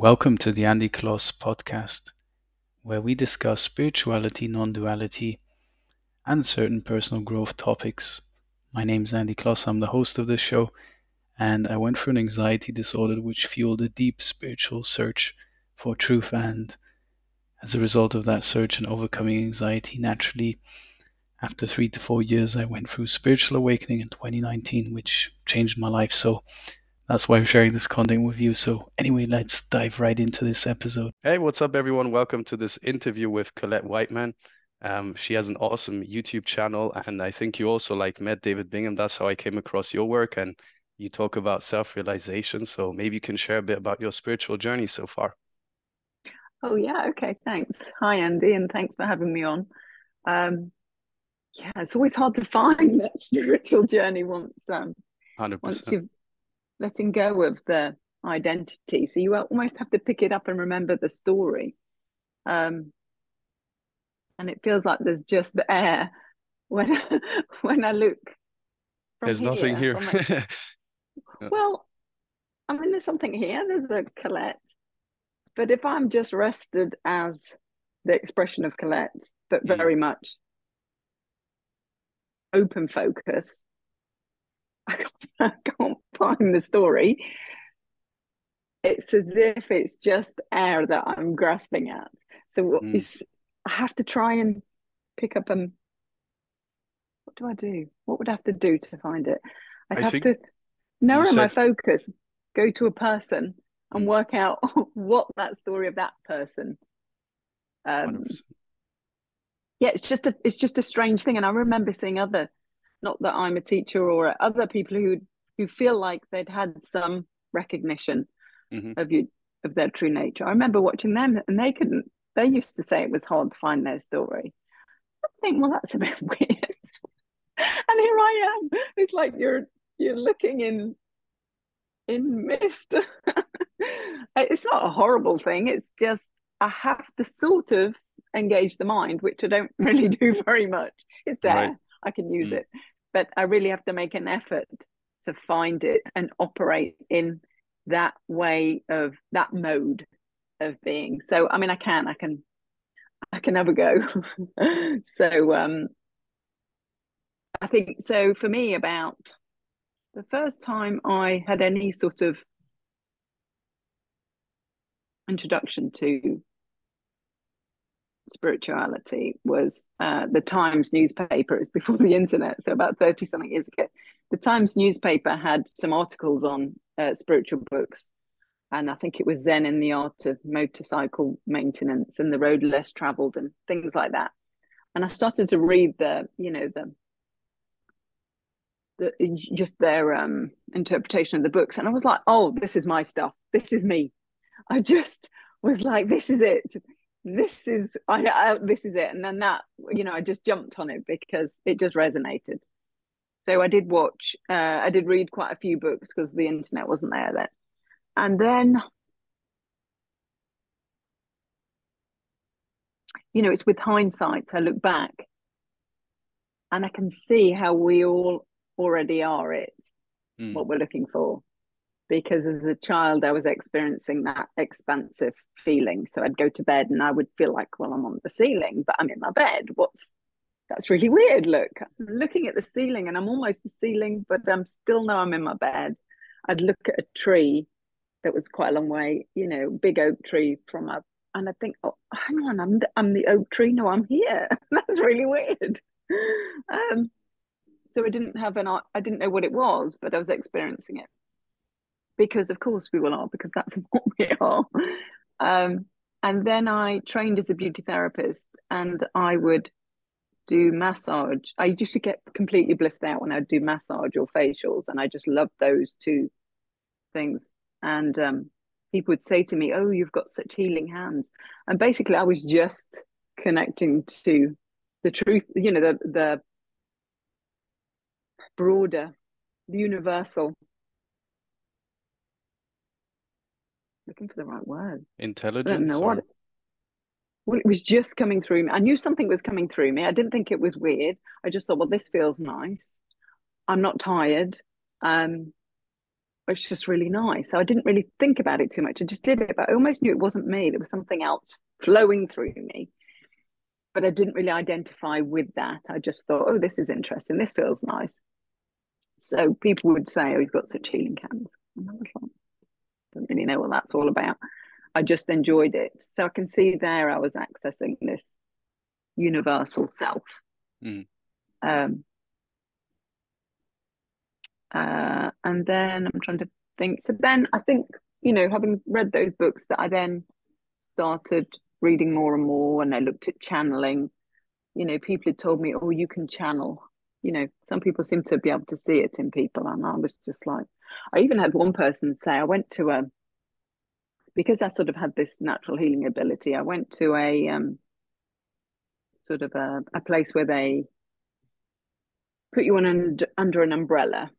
Welcome to the Andy Kloss podcast, where we discuss spirituality, non duality, and certain personal growth topics. My name is Andy Kloss, I'm the host of this show, and I went through an anxiety disorder which fueled a deep spiritual search for truth. And as a result of that search and overcoming anxiety, naturally, after three to four years, I went through spiritual awakening in 2019, which changed my life. So that's why I'm sharing this content with you. So, anyway, let's dive right into this episode. Hey, what's up, everyone? Welcome to this interview with Collette Whiteman. Um, she has an awesome YouTube channel, and I think you also like met David Bingham. That's how I came across your work, and you talk about self-realization. So maybe you can share a bit about your spiritual journey so far. Oh yeah, okay, thanks. Hi Andy, and thanks for having me on. Um, yeah, it's always hard to find that spiritual journey once um, 100%. once you've letting go of the identity. So you almost have to pick it up and remember the story. Um, and it feels like there's just the air when when I look. There's here, nothing here. Like, well, I mean, there's something here. There's a Collette, but if I'm just rested as the expression of Collette, but mm. very much open focus, I can't, I can't find the story. It's as if it's just air that I'm grasping at. So mm. I have to try and pick up and what do I do? What would I have to do to find it? I'd I have to narrow said... my focus, go to a person and mm. work out what that story of that person. Um, yeah, it's just a it's just a strange thing, and I remember seeing other not that I'm a teacher or other people who who feel like they'd had some recognition mm-hmm. of you of their true nature. I remember watching them and they couldn't they used to say it was hard to find their story. I think, well, that's a bit weird. and here I am. It's like you're you're looking in in mist. it's not a horrible thing. It's just I have to sort of engage the mind, which I don't really do very much. It's there. Right. I can use mm. it. But I really have to make an effort to find it and operate in that way of that mode of being. So I mean I can, I can I can have a go. so um I think so for me about the first time I had any sort of introduction to spirituality was uh, the Times newspaper. It's before the internet, so about 30 something years ago. The Times newspaper had some articles on uh, spiritual books. And I think it was Zen in the Art of Motorcycle Maintenance and the Road Less Traveled and things like that. And I started to read the, you know, the, the just their um, interpretation of the books. And I was like, oh, this is my stuff. This is me. I just was like, this is it this is I, I, this is it. And then that you know i just jumped on it because it just resonated. So i did watch uh, i did read quite a few books because the internet wasn't there then. And then you know it's with hindsight i look back and i can see how we all already are it mm. what we're looking for because as a child I was experiencing that expansive feeling. So I'd go to bed and I would feel like, well, I'm on the ceiling, but I'm in my bed. What's that's really weird. Look, I'm looking at the ceiling and I'm almost the ceiling, but I'm still know I'm in my bed. I'd look at a tree that was quite a long way, you know, big oak tree from up, and I'd think, oh, hang on, I'm the, I'm the oak tree. No, I'm here. that's really weird. Um, so I didn't have an I didn't know what it was, but I was experiencing it because of course we will are because that's what we are. Um, and then i trained as a beauty therapist and i would do massage. I used to get completely blissed out when i'd do massage or facials and i just loved those two things. And um, people would say to me oh you've got such healing hands. And basically i was just connecting to the truth you know the the broader the universal looking for the right word. Intelligence. I don't know or... what. Well, it was just coming through me. I knew something was coming through me. I didn't think it was weird. I just thought, well, this feels nice. I'm not tired. Um, it's just really nice. So I didn't really think about it too much. I just did it, but I almost knew it wasn't me. There was something else flowing through me. But I didn't really identify with that. I just thought, oh, this is interesting. This feels nice. So people would say, oh, you've got such healing candles. And I was like, don't really know what that's all about. I just enjoyed it. So I can see there I was accessing this universal self. Mm. Um, uh, and then I'm trying to think. So then I think, you know, having read those books, that I then started reading more and more and I looked at channeling. You know, people had told me, oh, you can channel. You know, some people seem to be able to see it in people. And I was just like, I even had one person say, I went to a, because I sort of had this natural healing ability, I went to a um, sort of a, a place where they put you on under, under an umbrella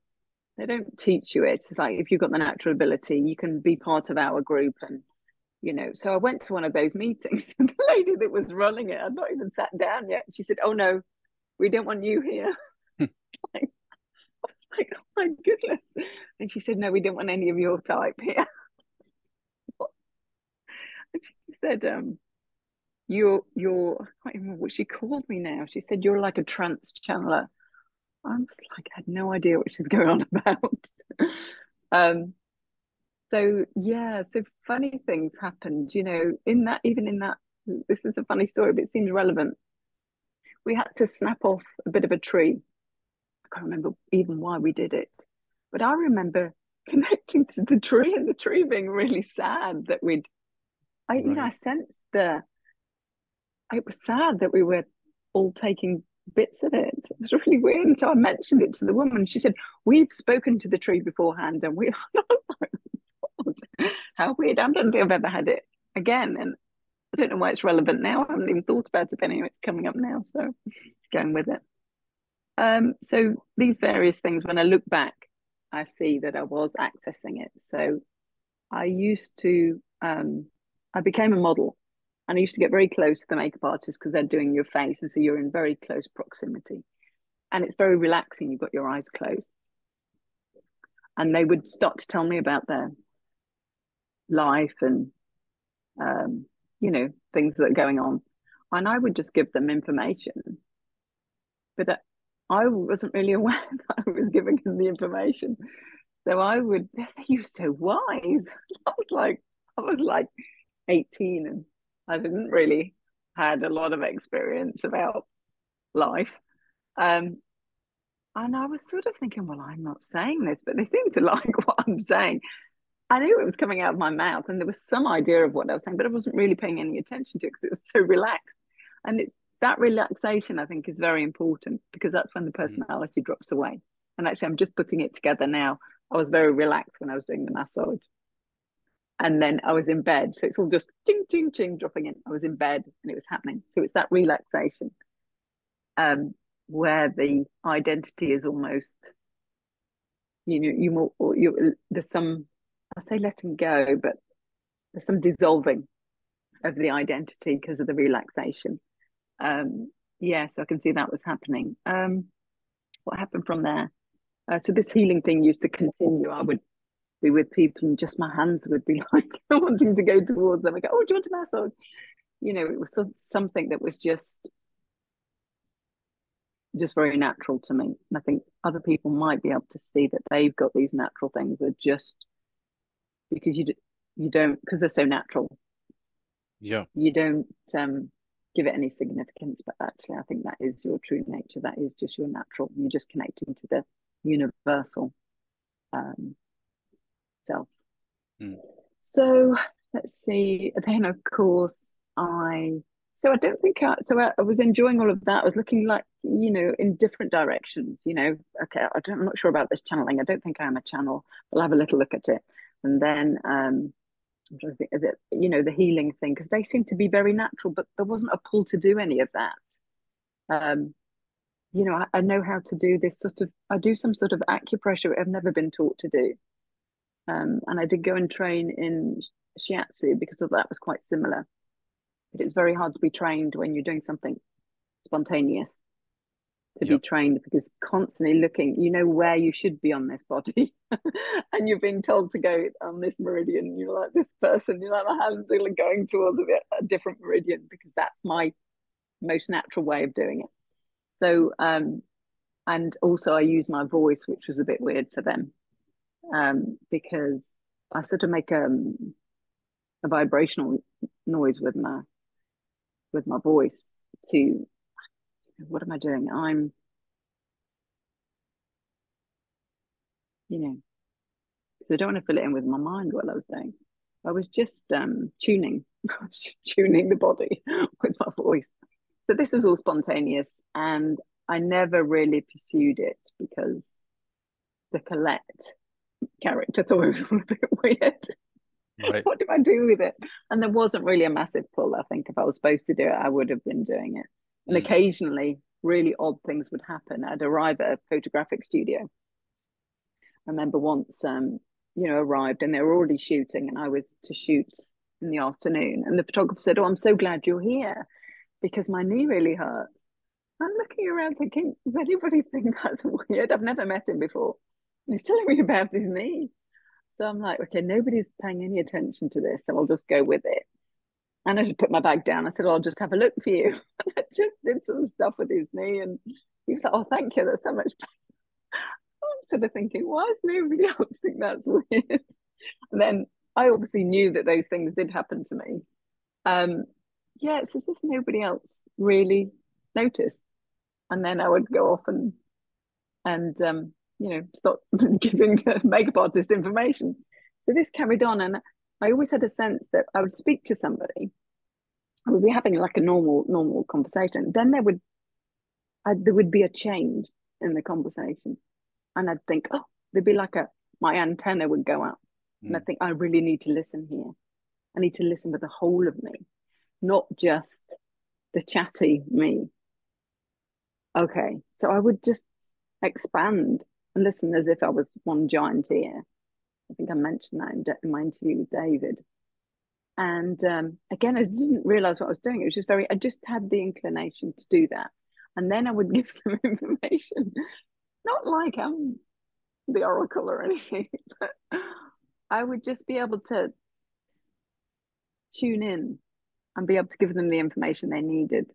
they don't teach you it. It's like if you've got the natural ability, you can be part of our group and you know. So I went to one of those meetings and the lady that was running it, I'd not even sat down yet. She said, Oh no, we don't want you here. like, like, oh my goodness. And she said, No, we don't want any of your type here. and she said, um, you're you're I can't even remember what she called me now. She said you're like a trance channeler. I was like, I had no idea what she was going on about. um, so yeah, so funny things happened, you know, in that, even in that, this is a funny story, but it seems relevant. We had to snap off a bit of a tree. I can't remember even why we did it, but I remember connecting to the tree and the tree being really sad that we'd, I, right. you know, I sensed the, it was sad that we were all taking bits of it. It was really weird. And so I mentioned it to the woman. She said, We've spoken to the tree beforehand and we are not how weird. I don't think I've ever had it again. And I don't know why it's relevant now. I haven't even thought about it, but anyway, it's coming up now. So going with it. Um, so these various things, when I look back, I see that I was accessing it. So I used to, um, I became a model and I used to get very close to the makeup artist because they're doing your face. And so you're in very close proximity. And it's very relaxing. You've got your eyes closed. And they would start to tell me about their life and, um, you know, things that are going on. And I would just give them information. But I wasn't really aware that I was giving them the information. So I would, they say, you're so wise. I was like, I was like 18 and I didn't really had a lot of experience about life. Um, and I was sort of thinking, well, I'm not saying this, but they seem to like what I'm saying. I knew it was coming out of my mouth, and there was some idea of what I was saying, but I wasn't really paying any attention to it because it was so relaxed. And it's that relaxation, I think, is very important because that's when the mm. personality mm. drops away. And actually, I'm just putting it together now. I was very relaxed when I was doing the massage and then I was in bed. So it's all just ching, ching, ching dropping in. I was in bed and it was happening. So it's that relaxation um, where the identity is almost, you know, you more, you, there's some, I say letting go, but there's some dissolving of the identity because of the relaxation. Um, yeah, so I can see that was happening. Um, what happened from there? Uh, so this healing thing used to continue. I would be with people and just my hands would be like wanting to go towards them. I go, oh, do you want a massage? You know, it was something that was just just very natural to me. And I think other people might be able to see that they've got these natural things that just because you you don't because they're so natural. Yeah, you don't um, give it any significance, but actually, I think that is your true nature. That is just your natural. You're just connecting to the universal. Um, itself. Mm. So let's see. Then, of course, I. So I don't think I. So I, I, was enjoying all of that. I was looking like you know in different directions. You know, okay, I don't, I'm not sure about this channeling. I don't think I am a channel. I'll have a little look at it, and then um, I'm trying to think. You know, the healing thing because they seem to be very natural, but there wasn't a pull to do any of that. Um, you know, I, I, know how to do this sort of, I do some sort of acupressure I've never been taught to do. Um, and I did go and train in shiatsu because of that was quite similar. But it's very hard to be trained when you're doing something spontaneous to yep. be trained because constantly looking, you know where you should be on this body, and you're being told to go on this meridian. You're like this person, you're like my hands are going towards a, a different meridian because that's my most natural way of doing it. So, um, and also I use my voice, which was a bit weird for them, um, because I sort of make a, um, a vibrational noise with my with my voice to what am I doing? I'm, you know, because I don't want to fill it in with my mind what I was doing. I was just um, tuning, I was just tuning the body with my voice. So this was all spontaneous, and I never really pursued it because the Collette character thought it was a bit weird. Right. what do I do with it? And there wasn't really a massive pull. I think if I was supposed to do it, I would have been doing it. And mm. occasionally, really odd things would happen. I'd arrive at a photographic studio. I remember once, um, you know, arrived and they were already shooting, and I was to shoot in the afternoon. And the photographer said, "Oh, I'm so glad you're here because my knee really hurts." I'm looking around thinking, does anybody think that's weird? I've never met him before. He's telling me about his knee. So I'm like, okay, nobody's paying any attention to this, so I'll just go with it. And I just put my bag down. I said, I'll just have a look for you. And I just did some stuff with his knee. And he was like, oh, thank you. That's so much better. I'm sort of thinking, why does nobody else think that's weird? And then I obviously knew that those things did happen to me. Um, yeah, it's as if nobody else really noticed. And then I would go off and and um, you know stop giving makeup artist information. So this carried on, and I always had a sense that I would speak to somebody, I would be having like a normal normal conversation. Then there would I, there would be a change in the conversation, and I'd think, oh, there'd be like a my antenna would go up, mm. and I think I really need to listen here. I need to listen with the whole of me, not just the chatty me. Okay, so I would just expand and listen as if I was one giant ear. I think I mentioned that in, in my interview with David. And um, again, I didn't realize what I was doing. It was just very, I just had the inclination to do that. And then I would give them information, not like I'm the oracle or anything, but I would just be able to tune in and be able to give them the information they needed.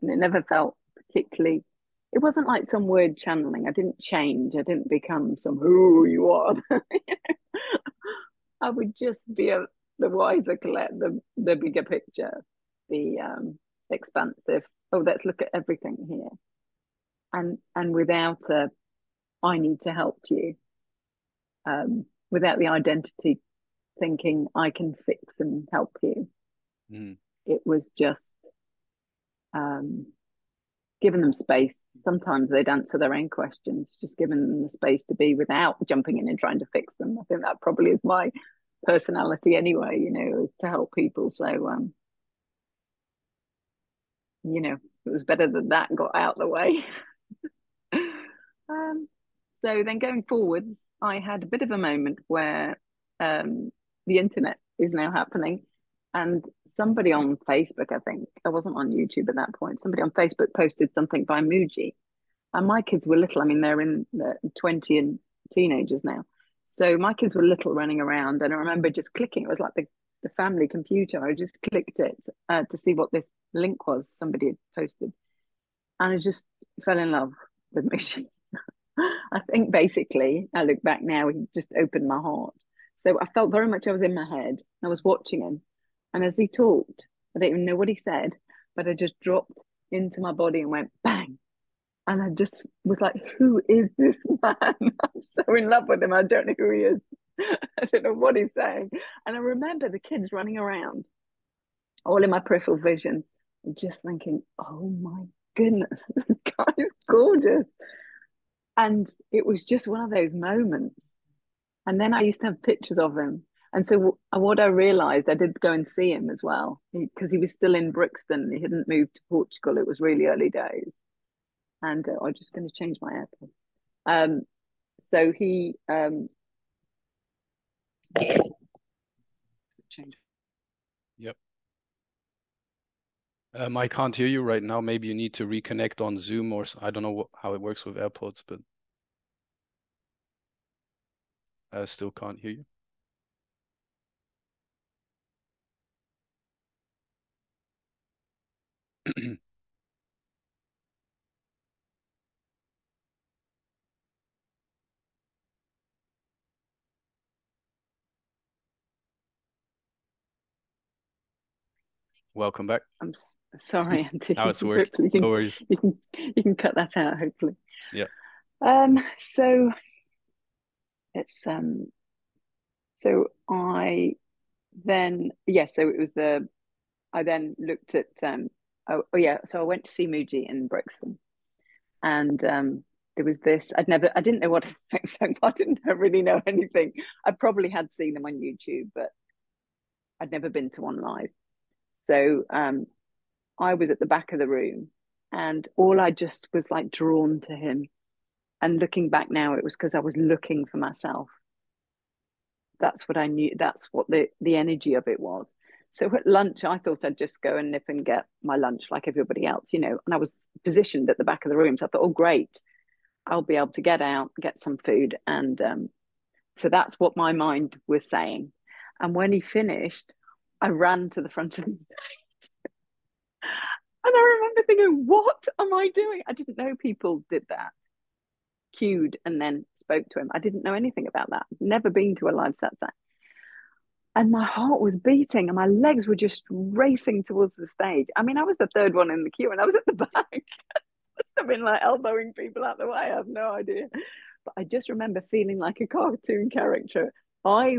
And it never felt particularly it wasn't like some word channeling. I didn't change. I didn't become some who you are. I would just be a, the wiser Collette, the the bigger picture, the um, expansive. Oh, let's look at everything here, and and without a, I need to help you. Um, without the identity thinking I can fix and help you. Mm. It was just um, given them space. Sometimes they'd answer their own questions, just giving them the space to be without jumping in and trying to fix them. I think that probably is my personality anyway, you know, is to help people. So, um, you know, it was better that that got out the way. um, so then going forwards, I had a bit of a moment where um, the internet is now happening and somebody on Facebook, I think, I wasn't on YouTube at that point, somebody on Facebook posted something by Mooji. And my kids were little, I mean, they're in the 20 and teenagers now. So my kids were little running around. And I remember just clicking, it was like the, the family computer. I just clicked it uh, to see what this link was somebody had posted. And I just fell in love with Mooji. I think basically, I look back now, he just opened my heart. So I felt very much I was in my head. I was watching him and as he talked, I didn't even know what he said, but I just dropped into my body and went bang. And I just was like, who is this man? I'm so in love with him. I don't know who he is. I don't know what he's saying. And I remember the kids running around, all in my peripheral vision, just thinking, oh my goodness, this guy is gorgeous. And it was just one of those moments. And then I used to have pictures of him and so what I realized, I did go and see him as well because he, was still in Brixton. He hadn't moved to Portugal. It was really early days. And uh, I'm just going to change my AirPod. Um, so he um. Yep. Um, I can't hear you right now. Maybe you need to reconnect on Zoom or I don't know how it works with AirPods, but I still can't hear you. Welcome back. I'm sorry, Andy. now it's working. Can, no worries. You can you can cut that out, hopefully. Yeah. Um. So it's um. So I then yes. Yeah, so it was the. I then looked at um. Oh, oh yeah. So I went to see Mooji in Brixton, and um. There was this. I'd never. I didn't know what to expect. I didn't really know anything. I probably had seen them on YouTube, but I'd never been to one live. So um, I was at the back of the room, and all I just was like drawn to him. And looking back now, it was because I was looking for myself. That's what I knew. That's what the the energy of it was. So at lunch, I thought I'd just go and nip and get my lunch like everybody else, you know. And I was positioned at the back of the room, so I thought, oh great, I'll be able to get out, get some food, and um, so that's what my mind was saying. And when he finished, I ran to the front of the stage. and I remember thinking, what am I doing? I didn't know people did that. Cued and then spoke to him. I didn't know anything about that. Never been to a live satsang. And my heart was beating and my legs were just racing towards the stage. I mean, I was the third one in the queue and I was at the back. Must have been like elbowing people out the way. I have no idea. But I just remember feeling like a cartoon character. I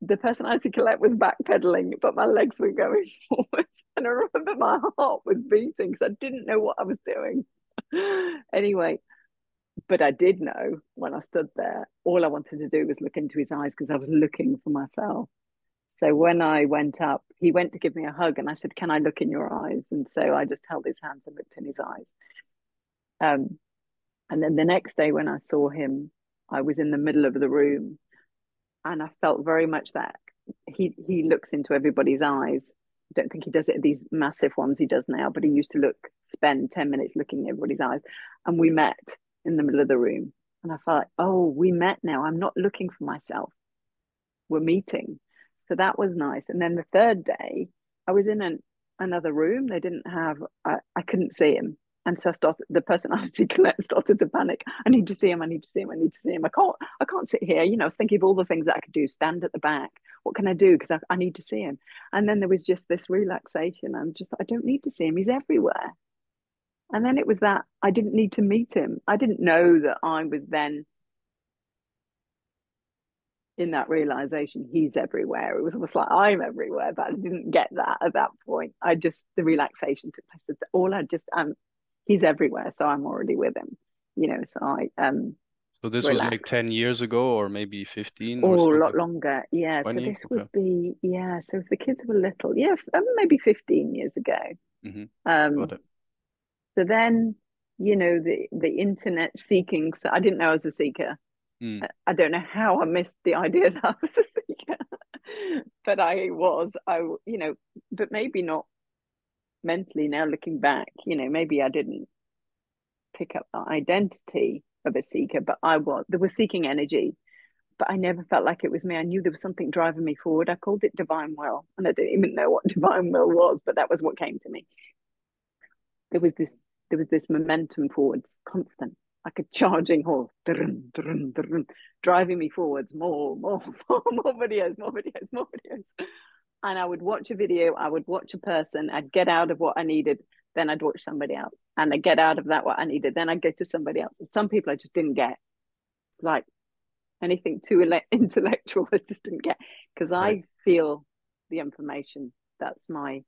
the personality Collette was backpedaling, but my legs were going forward. And I remember my heart was beating because I didn't know what I was doing. anyway, but I did know when I stood there, all I wanted to do was look into his eyes because I was looking for myself. So when I went up, he went to give me a hug and I said, Can I look in your eyes? And so I just held his hands and looked in his eyes. Um, and then the next day when I saw him, I was in the middle of the room and I felt very much that he he looks into everybody's eyes. I don't think he does it these massive ones he does now, but he used to look spend 10 minutes looking in everybody's eyes. And we met in the middle of the room. And I felt like, oh, we met now. I'm not looking for myself. We're meeting. So that was nice. And then the third day, I was in an, another room. They didn't have, I, I couldn't see him and so I started the personality Collette started to panic. I need to see him. I need to see him. I need to see him. I can't. I can't sit here. You know, I was thinking of all the things that I could do. Stand at the back. What can I do? Because I, I need to see him. And then there was just this relaxation. I'm just. I don't need to see him. He's everywhere. And then it was that I didn't need to meet him. I didn't know that I was then in that realization he's everywhere it was almost like i'm everywhere but i didn't get that at that point i just the relaxation took place all i just um he's everywhere so i'm already with him you know so i um so this relax. was like 10 years ago or maybe 15 or oh, a lot longer yeah 20? so this okay. would be yeah so if the kids were little yeah um, maybe 15 years ago mm-hmm. um so then you know the the internet seeking so i didn't know i was a seeker mm. I, don't know how i missed the idea that i was a seeker but i was i you know but maybe not mentally now looking back, you know, maybe I didn't pick up the identity of a seeker, but I was there was seeking energy, but I never felt like it was me. I knew there was something driving me forward. I called it divine will, and I didn't even know what divine will was, but that was what came to me. There was this there was this momentum forwards, constant, like a charging horse, dun, dun, dun, driving me forwards more, more, more, more videos, more videos, more videos and I would watch a video, I would watch a person, I'd get out of what I needed, then I'd watch somebody else. And I'd get out of that what I needed, then I'd go to somebody else. And some people I just didn't get. It's like anything too intellectual, I just didn't get because right. I feel the information. That's my,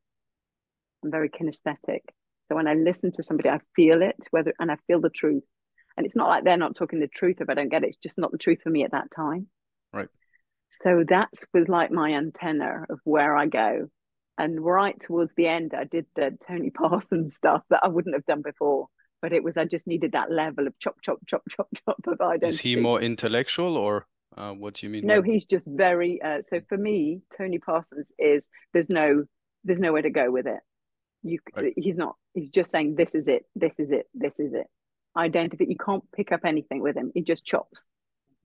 I'm very kinesthetic. So when I listen to somebody, I feel it, whether, and I feel the truth. And it's not like they're not talking the truth if I don't get it. It's just not the truth for me at that time. Right. So that was like my antenna of where I go. And right towards the end, I did the Tony Parsons stuff that I wouldn't have done before. But it was I just needed that level of chop, chop, chop, chop, chop of identity. Is he more intellectual, or uh, what do you mean? No, he's just very. Uh, so for me, Tony Parsons is there's no there's nowhere to go with it. You, right. he's not. He's just saying, "This is it. This is it. This is it." Identify. You can't pick up anything with him. He just chops.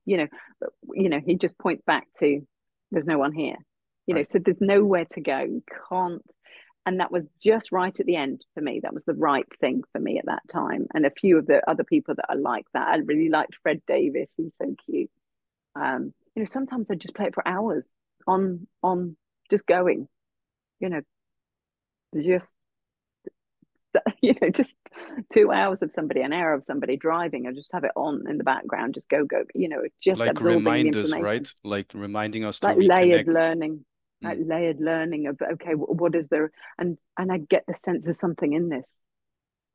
You know. You know. He just points back to, "There's no one here." You right. know. So there's nowhere to go. You can't. And that was just right at the end for me. That was the right thing for me at that time. And a few of the other people that I like that. I really liked Fred Davis. He's so cute. Um, you know, sometimes I just play it for hours on on just going. You know, just you know just two hours of somebody an hour of somebody driving and just have it on in the background just go go you know just like reminders right? like reminding us like layered learning mm. like layered learning of okay what is there? And and i get the sense of something in this.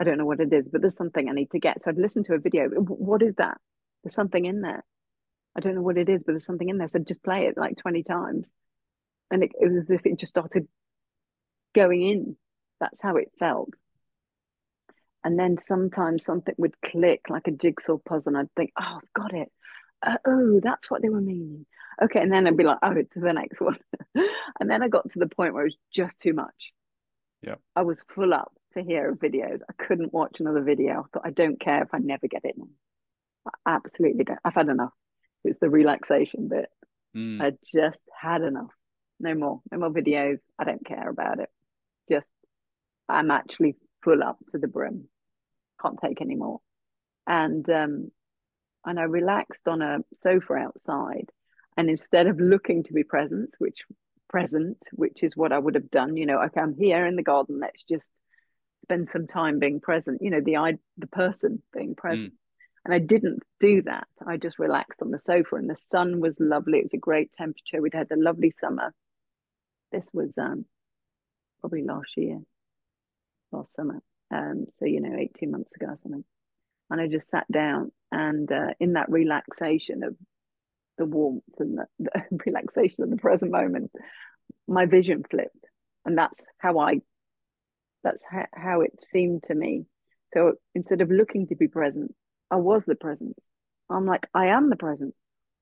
I don't know what it is but there's something i need to get. So i'd listen to a video what is that? There's something in there. I don't know what it is but there's something in there. So I'd just play it like 20 times. And it, it was as if it just started going in. That's how it felt and then sometimes something would click like a jigsaw puzzle and i'd think oh i've got it. Uh, oh that's what they were meaning. Okay and then i'd be like oh it's the next one. And then i got to the point where it was just too much. Yeah. I was full up to hear videos. I couldn't watch another video. I thought i don't care if i never get it. I absolutely don't. I've had enough. It's the relaxation bit. Mm. i just had enough. No more. No more videos. I don't care about it. Just i'm actually full up to the brim can't take anymore. And um, and I relaxed on a sofa outside, and instead of looking to be present, which present, which is what I would have done, you know, okay, I'm here in the garden. Let's just spend some time being present. You know, the I the person being present. Mm. And I didn't do that. I just relaxed on the sofa, and the sun was lovely. It was a great temperature. We'd had a lovely summer. This was um, probably last year, last summer. Um, so, you know, 18 months ago or something. And I just sat down and uh, in that relaxation of the warmth and the, the relaxation of the present moment, my vision flipped. And that's how I, that's ha- how it seemed to me. So instead of looking to be present, I was the presence. I'm like, I am the presence.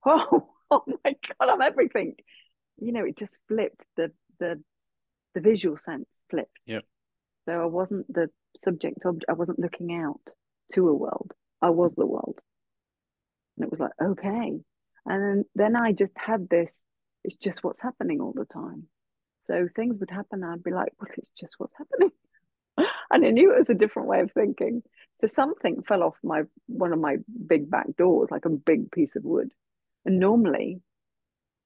Oh, oh my God, I'm everything. You know, it just flipped the the the visual sense flipped. Yep. So I wasn't the subject object. I wasn't looking out to a world. I was the world. And it was like, okay. And then, then I just had this, it's just what's happening all the time. So things would happen, I'd be like, well, it's just what's happening. and I knew it was a different way of thinking. So something fell off my one of my big back doors, like a big piece of wood. And normally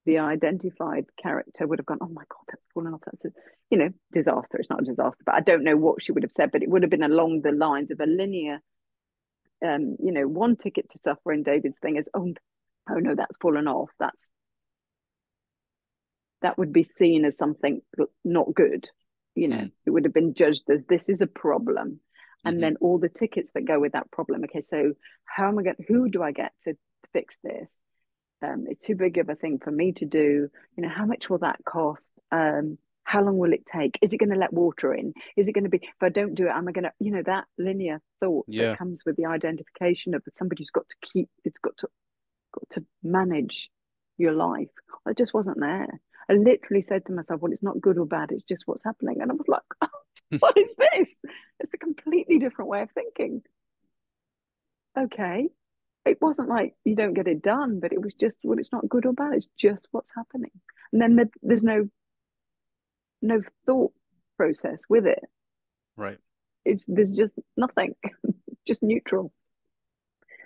the identified character would have gone, oh my God, that's fallen off. That's a, you know, disaster. It's not a disaster, but I don't know what she would have said, but it would have been along the lines of a linear, um, you know, one ticket to suffer in David's thing is, oh, oh no, that's fallen off. That's, that would be seen as something not good. You know, mm. it would have been judged as this is a problem. And mm-hmm. then all the tickets that go with that problem. Okay, so how am I going, who do I get to fix this? Um, it's too big of a thing for me to do. You know how much will that cost? Um, how long will it take? Is it going to let water in? Is it going to be if i don't do it am i going to you know that linear thought yeah. that comes with the identification of somebody who's got to keep it's got to got to manage your life. I just wasn't there. I literally said to myself well it's not good or bad it's just what's happening. And i was like oh, what is this? It's a completely different way of thinking. Okay it wasn't like you don't get it done, but it was just well, it's not good or bad. It's just what's happening, and then the, there's no no thought process with it. Right. It's there's just nothing, just neutral.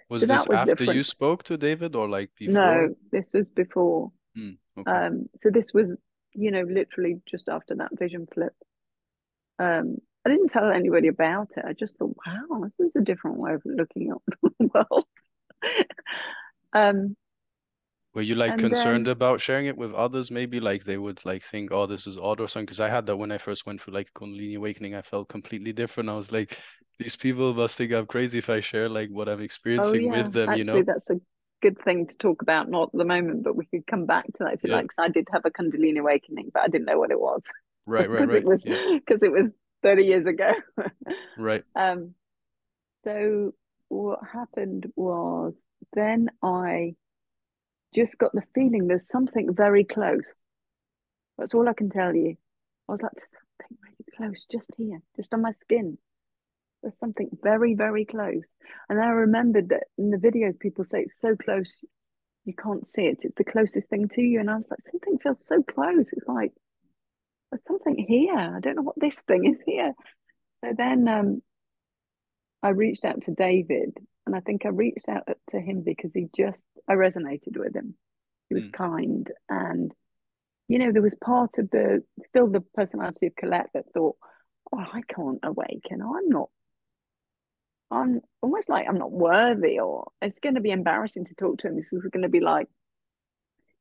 Was so this was after different. you spoke to David, or like before? No, this was before. Mm, okay. Um, so this was, you know, literally just after that vision flip. Um, I didn't tell anybody about it. I just thought, wow, this is a different way of looking at the world. um, were you like concerned then, about sharing it with others? Maybe like they would like think, oh, this is odd or something. Because I had that when I first went through like Kundalini awakening. I felt completely different. I was like, these people must think I'm crazy if I share like what I'm experiencing oh, yeah. with them. Actually, you know, that's a good thing to talk about. Not at the moment, but we could come back to that if you yeah. like. Because I did have a Kundalini awakening, but I didn't know what it was. Right, right, right. It was because yeah. it was 30 years ago. right. Um. So what happened was then I just got the feeling there's something very close. That's all I can tell you. I was like, there's something really close, just here, just on my skin. There's something very, very close. And I remembered that in the videos, people say it's so close, you can't see it. It's the closest thing to you. And I was like, something feels so close. It's like, there's something here. I don't know what this thing is here. So then um, I reached out to David, and I think I reached out to him because he just, I resonated with him. He was mm. kind. And, you know, there was part of the, still the personality of Collette that thought, oh, I can't awaken. I'm not I'm almost like I'm not worthy, or it's going to be embarrassing to talk to him. This is going to be like,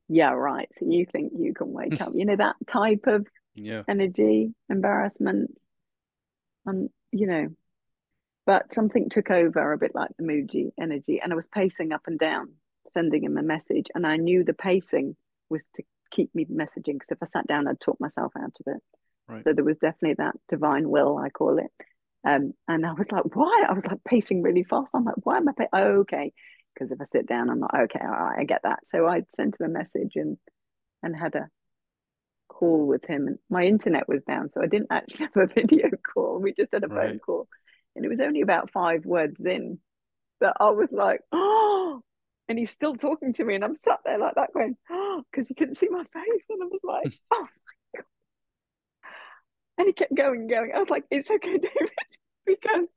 yeah, right. So you think you can wake up? You know that type of yeah energy, embarrassment, and you know. But something took over, a bit like the Mooji energy, and I was pacing up and down, sending him a message, and I knew the pacing was to keep me messaging because if I sat down, I'd talk myself out of it. Right. So there was definitely that divine will, I call it. Um, and I was like, why? I was like pacing really fast. I'm like, why am I? Pa-? Oh, okay. Because if I sit down, I'm like, okay, all right, I get that. So I sent him a message and and had a call with him. And my internet was down, so I didn't actually have a video call. We just had a phone call, and it was only about five words in that I was like, oh. And he's still talking to me, and I'm sat there like that, going, oh, because he couldn't see my face, and I was like, hmm. oh my God. and he kept going and going. I was like, it's okay, David, because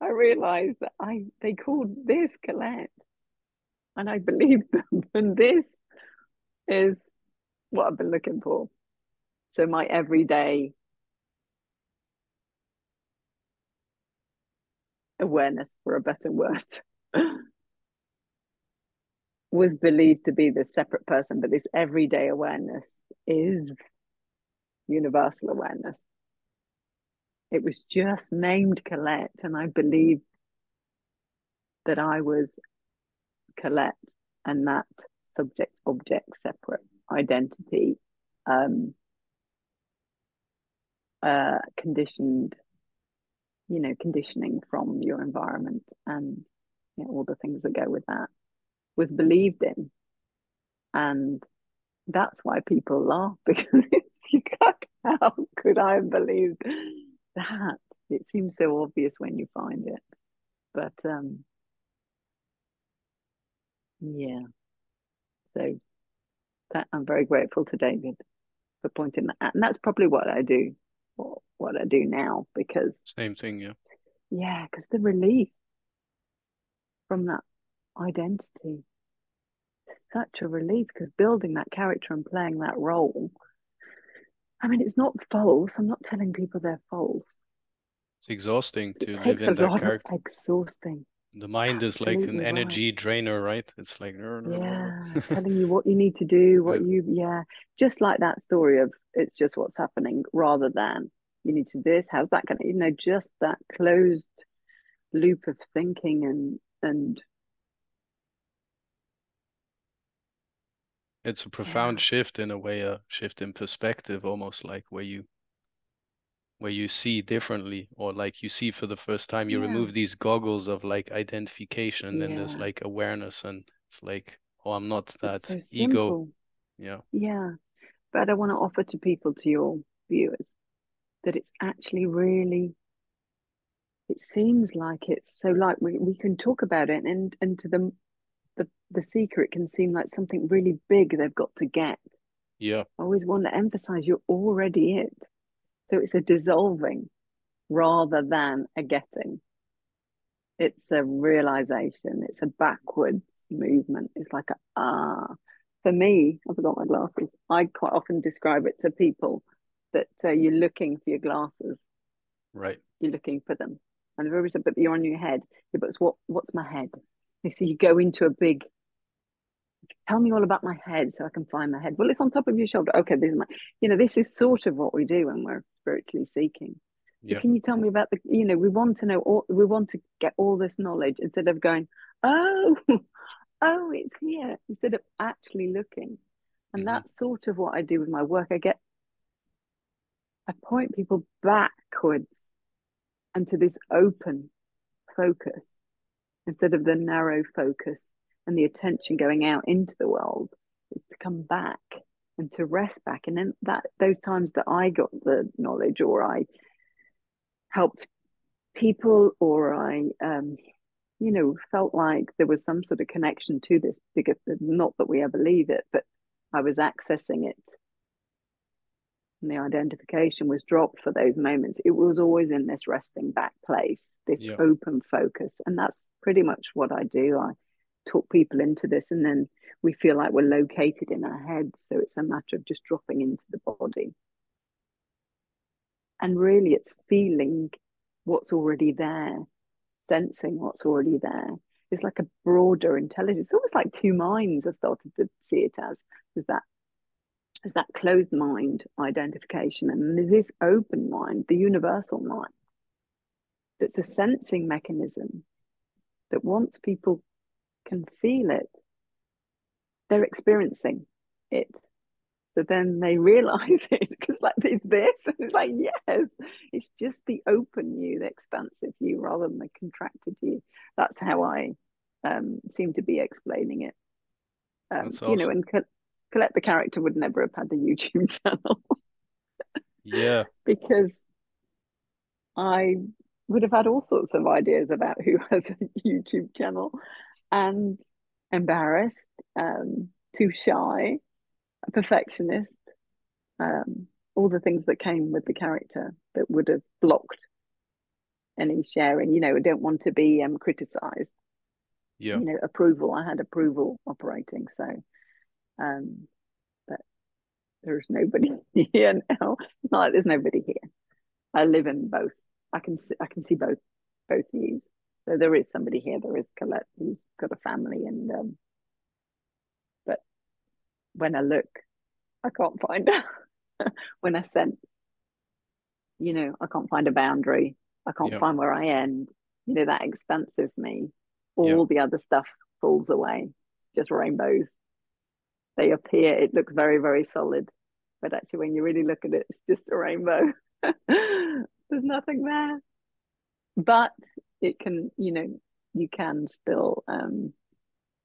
I realized that I they called this Collette. And I believed them. And this is what I've been looking for. So my everyday awareness, for a better word, was believed to be the separate person, but this everyday awareness is universal awareness. It was just named Collette, and I believed that I was Collette and that subject object separate identity um, uh, conditioned you know conditioning from your environment and you know, all the things that go with that was believed in and that's why people laugh because you can't, how could I have believed that? It seems so obvious when you find it, but um, yeah. So that I'm very grateful to David for pointing that out, and that's probably what I do, what, what I do now because same thing, yeah, yeah, because the relief from that identity is such a relief because building that character and playing that role. I mean, it's not false. I'm not telling people they're false. It's exhausting to live in that character. Exhausting. The mind is like an energy right. drainer, right? It's like yeah, telling you what you need to do, what you yeah, just like that story of it's just what's happening, rather than you need to do this. How's that going to you know just that closed loop of thinking and and It's a profound yeah. shift in a way, a shift in perspective, almost like where you where you see differently or like you see for the first time you yeah. remove these goggles of like identification and yeah. then there's like awareness and it's like oh i'm not that so ego yeah yeah but i want to offer to people to your viewers that it's actually really it seems like it's so like we, we can talk about it and and to the the the seeker, it can seem like something really big they've got to get. Yeah. I always want to emphasize you're already it. So it's a dissolving rather than a getting. It's a realization, it's a backwards movement. It's like a ah. For me, I forgot my glasses. I quite often describe it to people that uh, you're looking for your glasses. Right. You're looking for them. And everybody said, but you're on your head. Yeah, but what, what's my head? So you go into a big, tell me all about my head so I can find my head. Well, it's on top of your shoulder. Okay, this is my, you know, this is sort of what we do when we're spiritually seeking. So yeah. can you tell me about the, you know, we want to know all, we want to get all this knowledge instead of going, oh, oh, it's here, instead of actually looking. And mm-hmm. that's sort of what I do with my work. I get, I point people backwards and to this open focus instead of the narrow focus and the attention going out into the world is to come back and to rest back. And then that those times that I got the knowledge or I helped people or I um, you know, felt like there was some sort of connection to this because not that we ever leave it, but I was accessing it. And the identification was dropped for those moments. It was always in this resting back place, this yeah. open focus. And that's pretty much what I do. I talk people into this, and then we feel like we're located in our heads. So it's a matter of just dropping into the body. And really, it's feeling what's already there sensing what's already there. It's like a broader intelligence, it's almost like two minds. I've started to see it as is that is that closed mind identification, and there's this open mind, the universal mind, that's a sensing mechanism that wants people can feel it, they're experiencing it. So then they realize it because like it's this and it's like yes it's just the open you the expansive you rather than the contracted you. That's how i um, seem to be explaining it. Um, awesome. you know and Collette the character would never have had the youtube channel. Yeah. Because i would have had all sorts of ideas about who has a youtube channel and embarrassed um, too shy a perfectionist, um, all the things that came with the character that would have blocked any sharing. You know, I don't want to be um, criticized. Yeah. You know, approval. I had approval operating. So, um, but there's nobody here now. It's not like there's nobody here. I live in both. I can see, I can see both both views. So there is somebody here. There is Collette who's got a family, and um, but when I look, I can't find when I sense, you know, I can't find a boundary. I can't yep. find where I end. You know, that expansive me. All yep. the other stuff falls away. Just rainbows. They appear, it looks very, very solid. But actually when you really look at it, it's just a rainbow. There's nothing there. But it can, you know, you can still um,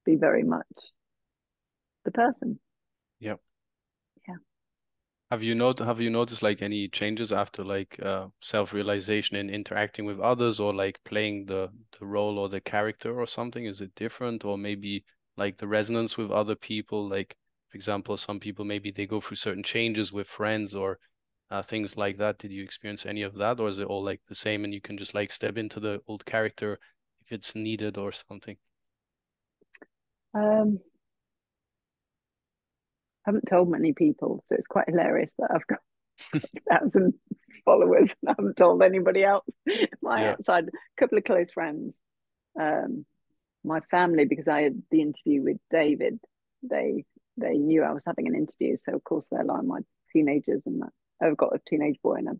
be very much the person. Yep. Yeah. Have you not have you noticed like any changes after like uh, self-realization in interacting with others or like playing the the role or the character or something? Is it different or maybe like the resonance with other people? Like for example, some people maybe they go through certain changes with friends or uh, things like that. Did you experience any of that, or is it all like the same and you can just like step into the old character if it's needed or something? Um, I haven't told many people, so it's quite hilarious that I've got a thousand followers and I haven't told anybody else. My yeah. outside, a couple of close friends, um, my family, because I had the interview with David, they they knew I was having an interview, so of course they're like my teenagers and that. I've got a teenage boy and a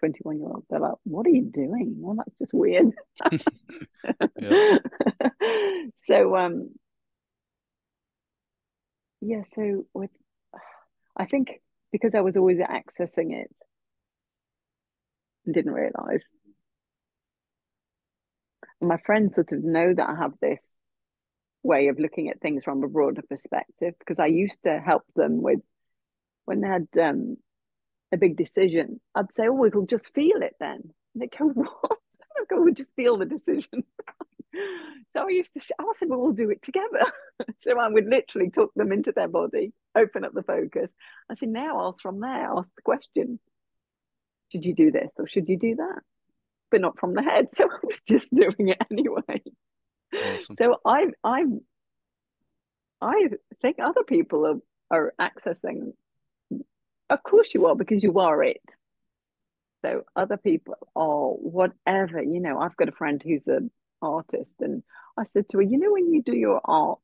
21 year old. They're like, "What are you doing?" Well, that's just weird. so um, yeah, so with I think because I was always accessing it and didn't realize. My friends sort of know that I have this way of looking at things from a broader perspective because I used to help them with when they had um, a big decision. I'd say, "Oh, we'll just feel it then." And they go, "What?" I go, "We just feel the decision." so I used to, I said, well, we'll do it together. so I would literally talk them into their body, open up the focus. I said, now ask from there, ask the question, should you do this or should you do that? But not from the head. So I was just doing it anyway. Awesome. So I, I, I think other people are, are accessing. Of course you are, because you are it. So other people, are whatever, you know, I've got a friend who's an artist. And I said to her, You know, when you do your art,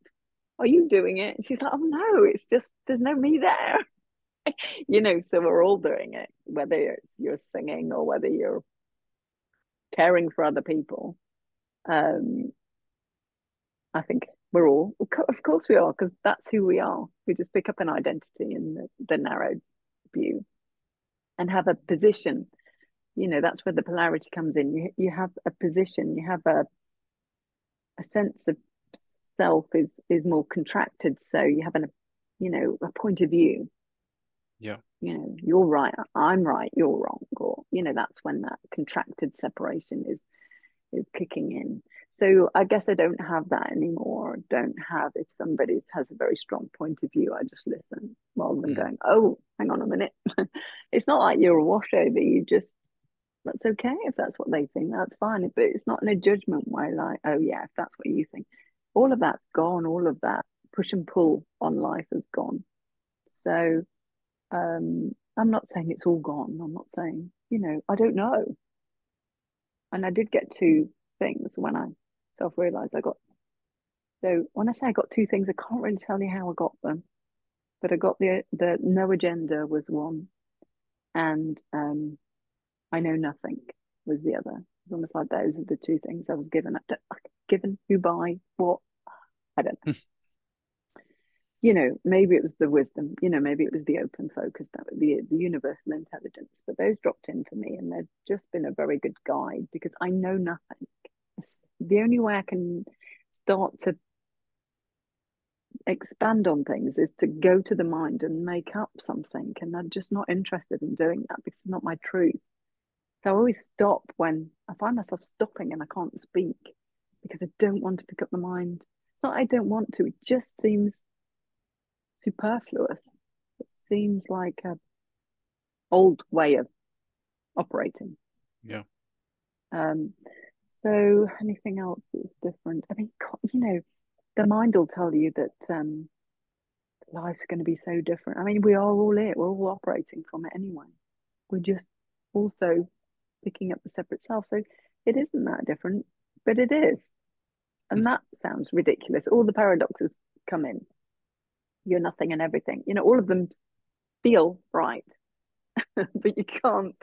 are you doing it? And she's like, Oh, no, it's just there's no me there. you know, so we're all doing it, whether it's you're singing or whether you're caring for other people. Um, I think we're all, of course, we are, because that's who we are. We just pick up an identity in the, the narrow view and have a position. You know, that's where the polarity comes in. You you have a position, you have a a sense of self is is more contracted so you have an you know a point of view Yeah. You know, you're right, I'm right, you're wrong, or you know, that's when that contracted separation is is kicking in. So I guess I don't have that anymore. Don't have if somebody has a very strong point of view, I just listen rather than mm. going, oh, hang on a minute. it's not like you're a washover. You just that's okay if that's what they think. That's fine. But it's not in a judgment way, like, oh yeah, if that's what you think. All of that's gone. All of that push and pull on life has gone. So um, I'm not saying it's all gone. I'm not saying, you know, I don't know. And I did get two things when I self realized I got. So when I say I got two things, I can't really tell you how I got them, but I got the the no agenda was one, and um, I know nothing was the other. It's almost like those are the two things I was given. Given who by what? I don't know. you know, maybe it was the wisdom, you know, maybe it was the open focus, that the the universal intelligence. But those dropped in for me, and they've just been a very good guide because I know nothing. The only way I can start to expand on things is to go to the mind and make up something, and I'm just not interested in doing that because it's not my truth. So I always stop when I find myself stopping and I can't speak because I don't want to pick up the mind. It's not I don't want to; it just seems superfluous. It seems like a old way of operating. Yeah. Um, so anything else that's different? I mean, you know, the mind will tell you that um, life's going to be so different. I mean, we are all it. We're all operating from it anyway. We're just also picking up the separate self. So it isn't that different, but it is. And mm. that sounds ridiculous. All the paradoxes come in you're nothing and everything. You know, all of them feel right, but you can't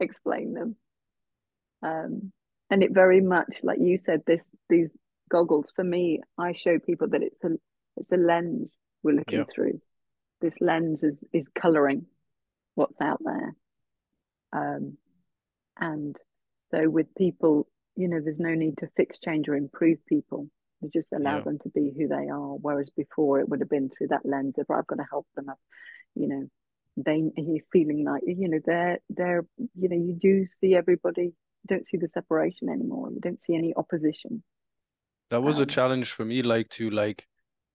explain them. Um, and it very much, like you said, this these goggles for me, I show people that it's a it's a lens we're looking yeah. through. This lens is is coloring what's out there. Um, and so with people, you know, there's no need to fix, change, or improve people you just allow yeah. them to be who they are. Whereas before it would have been through that lens of I've got to help them up, you know, they you feeling like you know they're they're you know you do see everybody you don't see the separation anymore you don't see any opposition that was um, a challenge for me like to like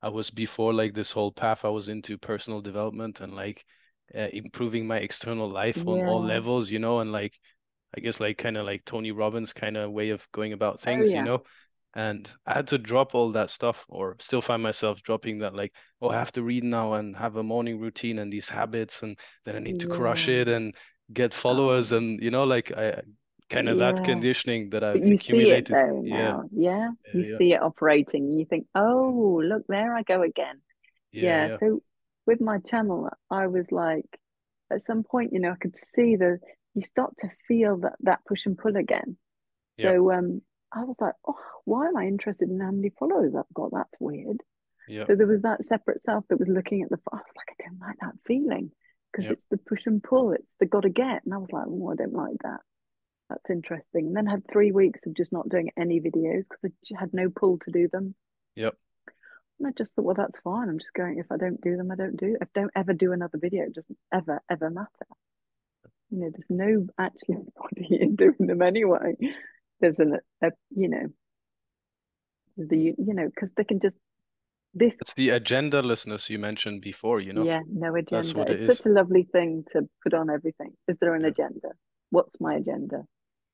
i was before like this whole path i was into personal development and like uh, improving my external life yeah. on all levels you know and like i guess like kind of like tony robbins kind of way of going about oh, things oh, yeah. you know and I had to drop all that stuff, or still find myself dropping that, like, oh, I have to read now and have a morning routine and these habits, and then I need to crush it and get followers, oh. and you know, like I kind of yeah. that conditioning that I've but you accumulated. See it though now. Yeah, yeah? you yeah. see it operating, and you think, oh, look, there I go again. Yeah, So with my channel, I was like, at some point, you know, I could see the you start to feel that that push and pull again. So um I was like, oh, why am I interested in how many followers I've got? That's weird. Yeah. So there was that separate self that was looking at the. I was like, I don't like that feeling because yep. it's the push and pull. It's the got to get, and I was like, oh, I don't like that. That's interesting. And then had three weeks of just not doing any videos because I had no pull to do them. Yep. And I just thought, well, that's fine. I'm just going. If I don't do them, I don't do. If I don't ever do another video, it doesn't ever ever matter. You know, there's no actually body in doing them anyway there's an a, you know the you know because they can just this it's the agendalessness you mentioned before you know yeah no agenda it's such a lovely thing to put on everything is there an yeah. agenda what's my agenda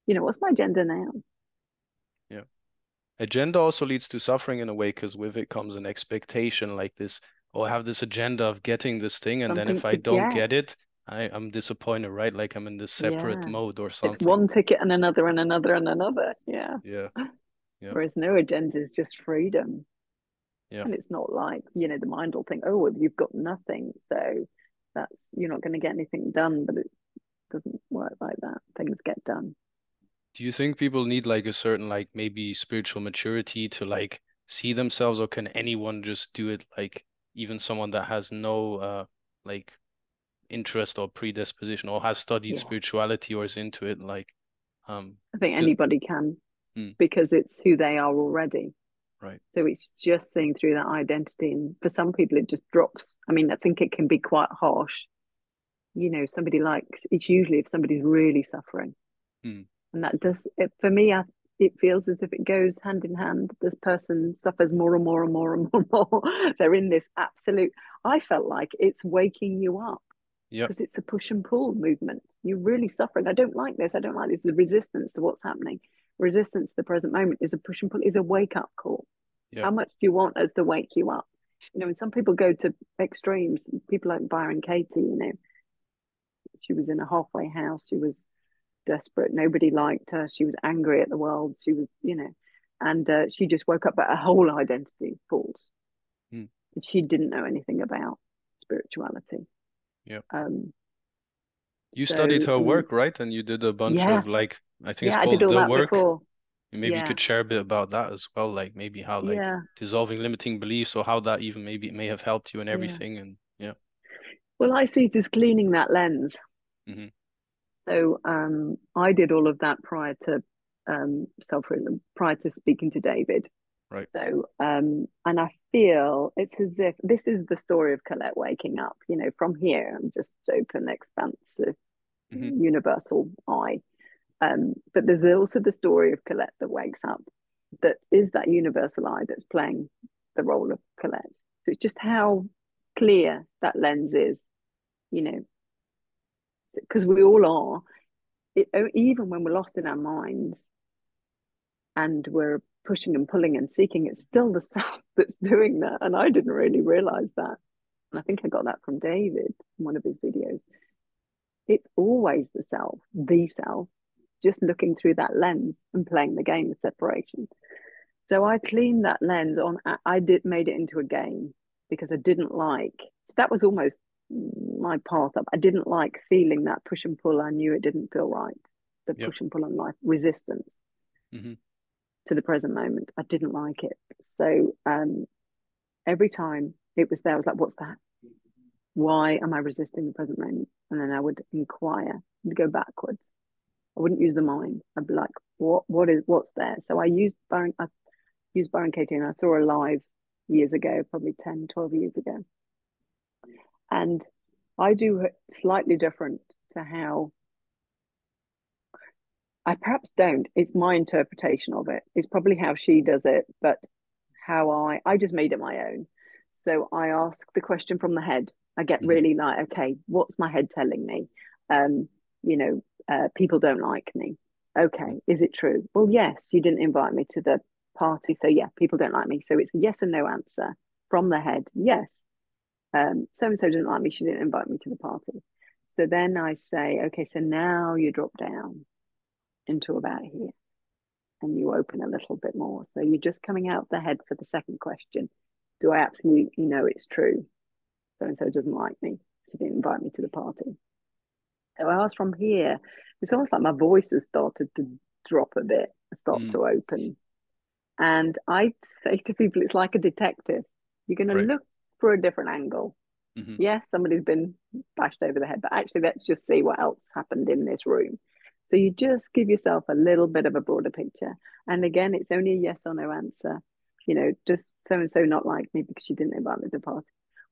you know what's my agenda now yeah agenda also leads to suffering in a way because with it comes an expectation like this oh i have this agenda of getting this thing and Something then if i don't get. get it I, I'm disappointed, right? Like I'm in this separate yeah. mode or something. It's one ticket and another and another and another. Yeah. Yeah. yeah. Whereas no agenda is just freedom. Yeah. And it's not like, you know, the mind will think, oh, well, you've got nothing. So that's, you're not going to get anything done. But it doesn't work like that. Things get done. Do you think people need like a certain, like maybe spiritual maturity to like see themselves, or can anyone just do it? Like even someone that has no, uh, like interest or predisposition or has studied yeah. spirituality or is into it like um i think anybody can hmm. because it's who they are already right so it's just seeing through that identity and for some people it just drops i mean i think it can be quite harsh you know, somebody like it's usually if somebody's really suffering. Mm. And that does it for me, I, it feels as if it goes hand in hand. This person suffers more and more and more and more and more. They're in this absolute, I felt like it's waking you up. Yeah. Because it's a push and pull movement. You're really suffering. I don't like this. I don't like this. The resistance to what's happening, resistance to the present moment is a push and pull, is a wake up call. How much do you want us to wake you up? You know, and some people go to extremes. People like Byron Katie, you know, she was in a halfway house. She was desperate. Nobody liked her. She was angry at the world. She was, you know, and uh, she just woke up, but her whole identity falls. Mm. She didn't know anything about spirituality. Yeah. Um, you so, studied her um, work, right? And you did a bunch yeah. of like, I think yeah, it's called all the that work. before. Maybe you could share a bit about that as well, like maybe how like Yeah. dissolving limiting beliefs or how that even maybe may have helped you and Yeah. everything. And yeah. Well, I see it as cleaning that lens. Mhm. So um, I did all of that prior to um, self prior to speaking to David. Right. So um, and I feel it's as if this is the story of Collette waking up. You know, from here, I'm just open, expansive, Mhm. universal eye. Um, but there's also the story of Collette that wakes up, that is that universal eye that's playing the role of Collette. So it's just how clear that lens is, you know, because we all are. It, even when we're lost in our minds and we're pushing and pulling and seeking, it's still the self that's doing that. And I didn't really realize that. And I think I got that from David in one of his videos. It's always the self, the self, just looking through that lens and playing the game of separation. So I cleaned that lens on. I did made it into a game because I didn't like. So that was almost my path up. I didn't like feeling that push and pull. I knew it didn't feel right. The Yep. push and pull on life, resistance Mhm. to the present moment. I didn't like it. So um, every time it was there, I was like, "What's that? Why am I resisting the present moment?" And then I would inquire and go backwards. I wouldn't use the mind. I'd be like, "What? What is? What's there?" So I used Byron. I used Byron Katie, and I saw her live years ago, probably 10, 12 years ago. And I do it slightly different to how I perhaps don't. It's my interpretation of it. It's probably how she does it, but how I I just made it my own. So I ask the question from the head. I get Mhm. really like, okay, what's my head telling me? Um, you know, uh, people don't like me. Okay, is it true? Well, yes, you didn't invite me to the party, so yeah, people don't like me. So it's a yes or no answer from the head. Yes, um, so and so didn't like me. She didn't invite me to the party. So then I say, okay, so now you drop down into about here and you open a little bit more. So you're just coming out the head for the second question. Do I absolutely know it's true? So and so doesn't like me. She didn't invite me to the party. So I asked from here, it's almost like my voice has started to drop a bit, start Mm. to open. And I say to people, it's like a detective. You're going Right. to look for a different angle. Mhm. Yes, somebody's been bashed over the head, but actually, let's just see what else happened in this room. So you just give yourself a little bit of a broader picture. And again, it's only a yes or no answer. You know, just so and so not like me because she didn't invite me to the party.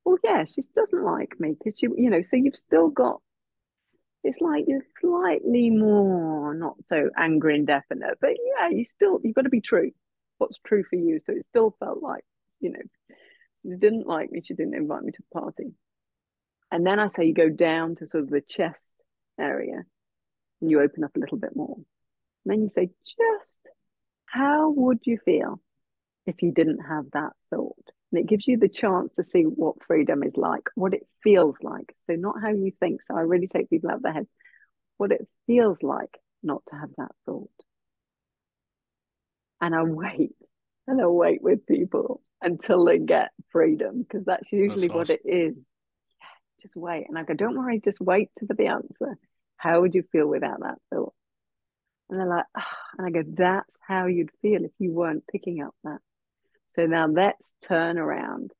Well, yeah, she doesn't like me because she, you know, so you've still got, it's like you're slightly more not so angry and definite, but yeah, you still, you've got to be true. What's true for you. So it still felt like, you know, she didn't like me, she didn't invite me to the party. And then I say you go down to sort of the chest area and you open up a little bit more. And then you say, just how would you feel if you didn't have that thought? And it gives you the chance to see what freedom is like, what it feels like. So, not how you think. So, I really take people out of their heads, what it feels like not to have that thought. And I wait and I wait with people until they get freedom because that's usually That's what it is. Yeah, just wait. And I go, don't worry, just wait to the answer. How would you feel without that thought? And they're like, ah, and I go, that's how you'd feel if you weren't picking up that. So now let's turn around.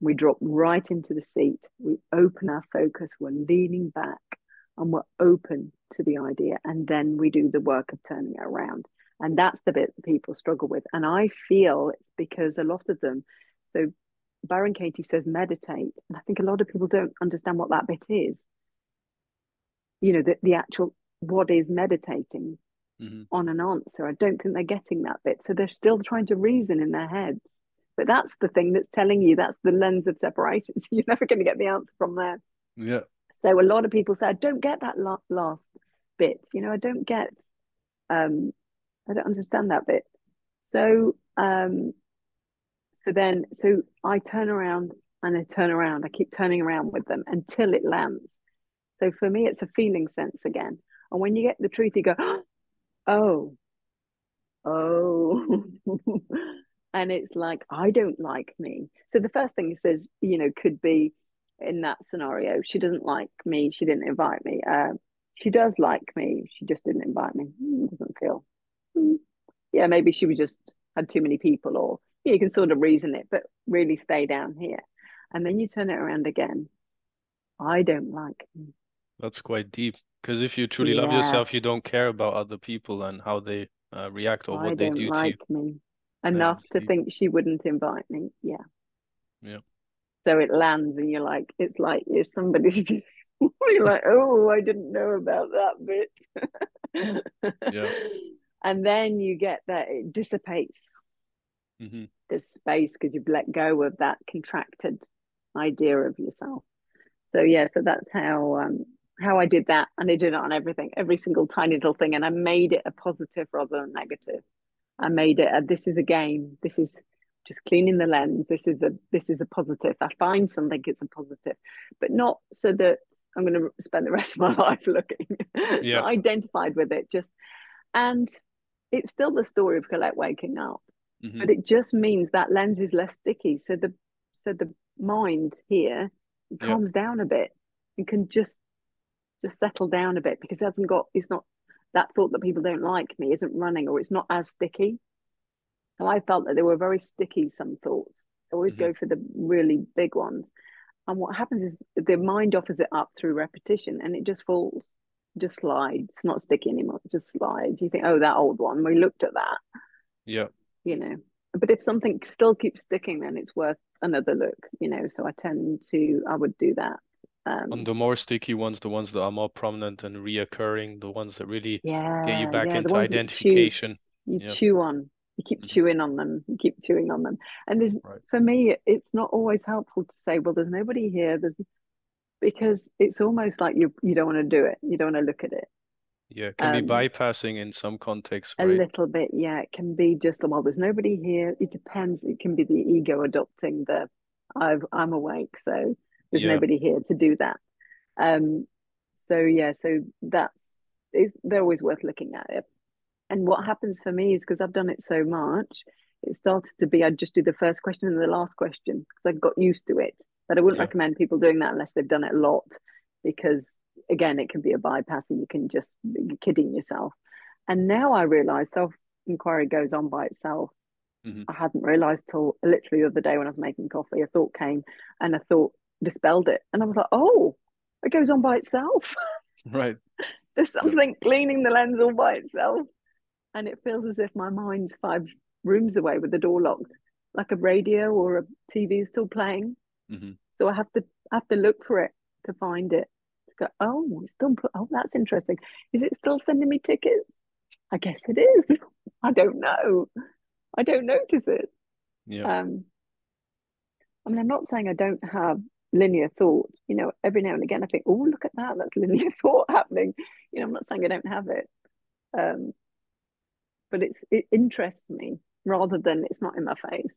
We drop right into the seat. We open our focus. We're leaning back and we're open to the idea. And then we do the work of turning it around. And that's the bit that people struggle with. And I feel it's because a lot of them, so Byron Katie says meditate. And I think a lot of people don't understand what that bit is. you know, the, the actual what is meditating Mm-hmm. on an answer. I don't think they're getting that bit. So they're still trying to reason in their heads. But that's the thing that's telling you that's the lens of separation. So you're never going to get the answer from there. Yeah. So a lot of people say, I don't get that last bit. You know, I don't get, um, I don't understand that bit. So, um, so then, so I turn around and I turn around. I keep turning around with them until it lands. So for me, it's a feeling sense again. And when you get the truth, you go, oh, oh. and it's like, I don't like me. So the first thing he says, you know, could be in that scenario, she doesn't like me. She didn't invite me. Uh, she does like me. She just didn't invite me. Mm, doesn't feel. Mm. Yeah, maybe she was just had too many people, or yeah, you can sort of reason it, but really stay down here. And then you turn it around again. I don't like me. That's quite deep. Because if you truly love yourself, you don't care about other people and how they uh, react or I what they do to you. like me enough to think she wouldn't invite me. Yeah. Yeah. So it lands, and you're like, it's like if somebody's just you're like, oh, I didn't know about that bit. Yeah. And then you get that it dissipates. hmm There's space because you've let go of that contracted idea of yourself. So yeah, so that's how um how I did that, and I did it on everything, every single tiny little thing, and I made it a positive rather than negative. I made it a this is a game. This is just cleaning the lens. This is a this is a positive. I find something it's a positive, but not so that I'm going to spend the rest of my life looking. Yeah. Identified with it. Just and it's still the story of Collette waking up, hmm but it just means that lens is less sticky. So the so the mind here Yeah. down a bit and can just just settle down a bit because it hasn't got it's not that thought that people don't like me isn't running or it's not as sticky. So I felt that they were very sticky, some thoughts. I always Mhm. go for the really big ones. And what happens is the mind offers it up through repetition and it just falls, just slides. It's not sticky anymore, just slides. You think, oh, that old one, we looked at that, Yeah. you know. But if something still keeps sticking, then it's worth another look, you know. So I tend to, I would do that. Um, On the more sticky ones, the ones that are more prominent and reoccurring, the ones that really yeah, get you back yeah, into ones that chew, identification. you Yeah. chew on you keep Mhm. chewing on them you keep chewing on them and there's Right. for me it's not always helpful to say well there's nobody here there's because it's almost like you you don't want to do it. You don't want to look at it. Yeah, it can be Um, bypassing in some contexts, a little bit yeah. It can be just well there's nobody here. It depends. It can be the ego adopting the I've, i'm awake so there's Yeah. nobody here to do that. Um so yeah so that's is they're always worth looking at it. And what happens for me is because i've done it so much it started to be i'd just do the first question and the last question because i got used to it but i wouldn't Yeah. recommend people doing that unless they've done it a lot because again it can be a bypass and you can just be kidding yourself. And now i realize self inquiry goes on by itself. Mhm. i hadn't realized till literally the other day when i was making coffee a thought came and a thought dispelled it. And i was like oh it goes on by itself. Right. there's something cleaning the lens all by itself. And it feels as if my mind's five rooms away with the door locked like a radio or a tv is still playing hmm so i have to I have to look for it to find it. To go oh it's still put oh that's interesting. Is it still sending me tickets? I guess it is. I don't know. I don't notice it. Yeah. um i mean i'm not saying i don't have linear thought you know every now and again i think oh look at that. That's linear thought happening. You know i'm not saying i don't have it. Um but it's it interests me rather than it's not in my face.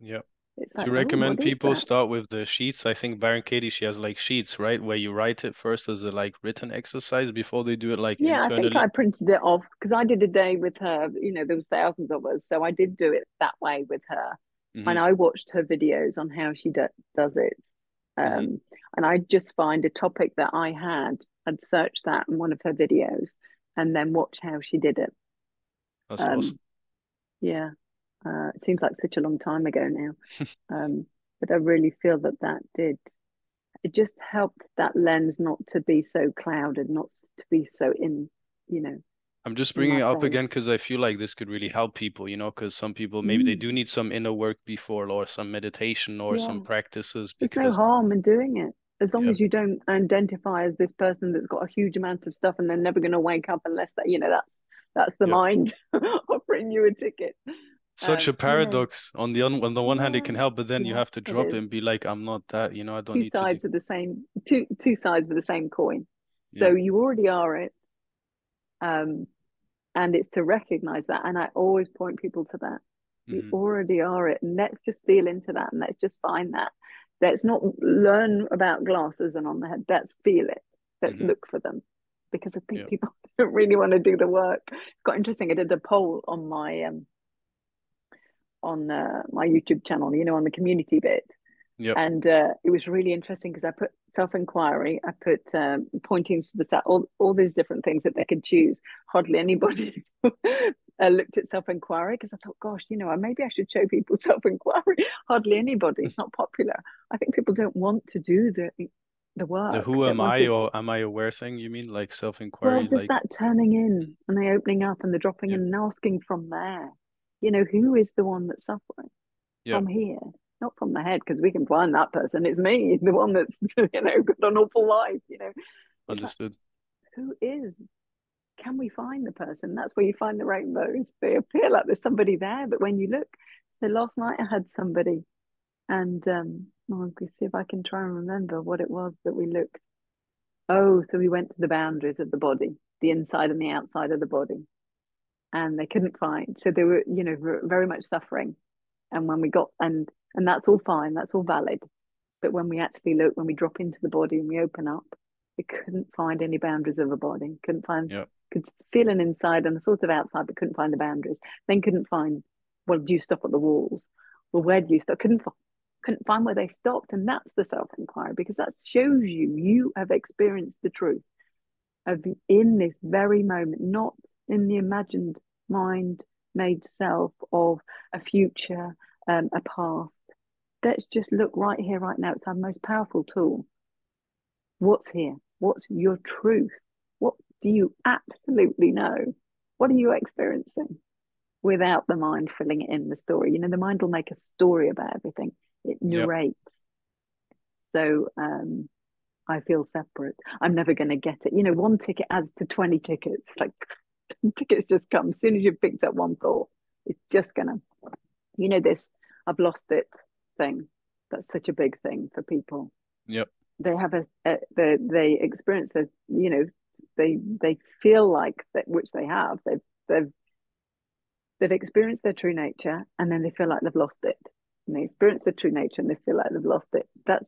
Yeah. It's Do like you oh, recommend what is people that? start with the sheets? I think Byron Katie, she has like sheets, right? Where you write it first as a like written exercise before they do it like yeah i think i printed it off because i did a day with her you know there was thousands of us so i did do it that way with her Mhm. and i watched her videos on how she do- does it um Mhm. and i just find a topic that i had i'd search that in one of her videos and then watch how she did it That's um awesome. yeah uh it seems like such a long time ago now um but i really feel that that did it just helped that lens not to be so clouded not to be so in you know I'm just bringing it up again because I feel like this could really help people, you know, because some people maybe they Mm. do need some inner work before or some meditation or some yeah practices there's no because harm in doing it as long Yeah. as you don't identify as this person that's got a huge amount of stuff and they're never going to wake up unless that you know that's that's the Yeah. mind offering you a ticket Such Um, a paradox. On the on, on the one hand, it can help, but then you have to it drop it is. and be like, I'm not that, you know, I don't two need to sides do. of the same two two sides of the same coin so you already are it um and it's to recognize that and i always point people to that you Mhm. already are it and let's just feel into that and let's just find that let's not learn about glasses and on the head let's feel it let's Mhm. look for them because i think Yeah. people don't really want to do the work it's quite interesting i did a poll on my um on uh, my youtube channel you know on the community bit Yep. and uh, it was really interesting because I put self inquiry, I put um, pointing to the sa- all all these different things that they could choose. Hardly anybody uh, looked at self inquiry because I thought, gosh, you know, maybe I should show people self inquiry. Hardly anybody. It's not popular. I think people don't want to do the the work. The who am I or am I aware thing, you mean? Like self-inquiry, Well, just like that turning in and the opening up and the dropping Yeah. in and asking from there. You know, who is the one that's suffering Yeah. from here, not from the head, because we can find that person. It's me, the one that's you know got an awful life. You know, understood. who is? Can we find the person? That's where you find the rainbows. They appear like there's somebody there, but when you look, so last night I had somebody, and um, I'll see if I can try and remember what it was that we looked. Oh, so we went to the boundaries of the body, the inside and the outside of the body, and they couldn't find. So they were, you know, very much suffering. And when we got and and that's all fine, that's all valid. But when we actually look, when we drop into the body and we open up, we couldn't find any boundaries of a body. Couldn't find. Yeah. Could feel an inside and a sort of outside, but couldn't find the boundaries. Then couldn't find. Well, do you stop at the walls? Well, where do you stop? Couldn't find. Couldn't find where they stopped, and that's the self inquiry because that shows you you have experienced the truth of in this very moment, not in the imagined mind made self of a future, um, a past. Let's just look right here, right now. It's our most powerful tool. What's here? What's your truth? What do you absolutely know? What are you experiencing without the mind filling it in the story? You know, the mind will make a story about everything, it Yep. narrates. So, um, I feel separate. I'm never going to get it. You know, one ticket adds to 20 tickets. Like tickets just come as soon as you've picked up one thought. It's just to, you know, this I've lost it thing. That's such a big thing for people. Yep. They have a, a they, they experience a, you know, they they feel like that, which they have. They've they've they've experienced their true nature, and then they feel like they've lost it. And they experience their true nature, and they feel like they've lost it. That's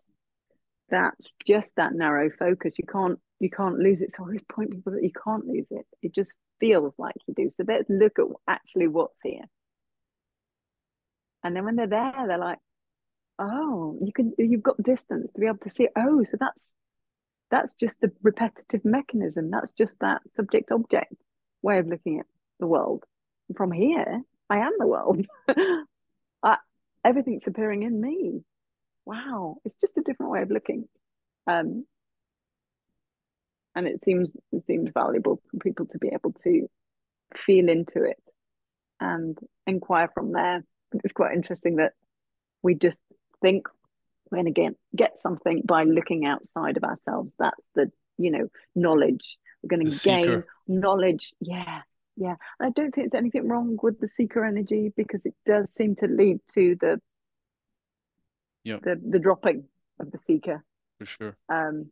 that's just that narrow focus. You can't you can't lose it. So I always point people that you can't lose it. It just feels like you do. So let's look at actually what's here. And then when they're there, they're like, oh, you can you've got distance to be able to see. Oh, so that's that's just a repetitive mechanism. That's just that subject object way of looking at the world. And from here, I am the world. I, everything's appearing in me. Wow, it's just a different way of looking. Um, and it seems it seems valuable for people to be able to feel into it and inquire from there. It's quite interesting that we just think we're get, get something by looking outside of ourselves. That's the, you know, knowledge. We're going to gain knowledge. Yeah, yeah. And I don't think there's anything wrong with the seeker energy because it does seem to lead to the Yep. the, the dropping of the seeker. For sure. Um,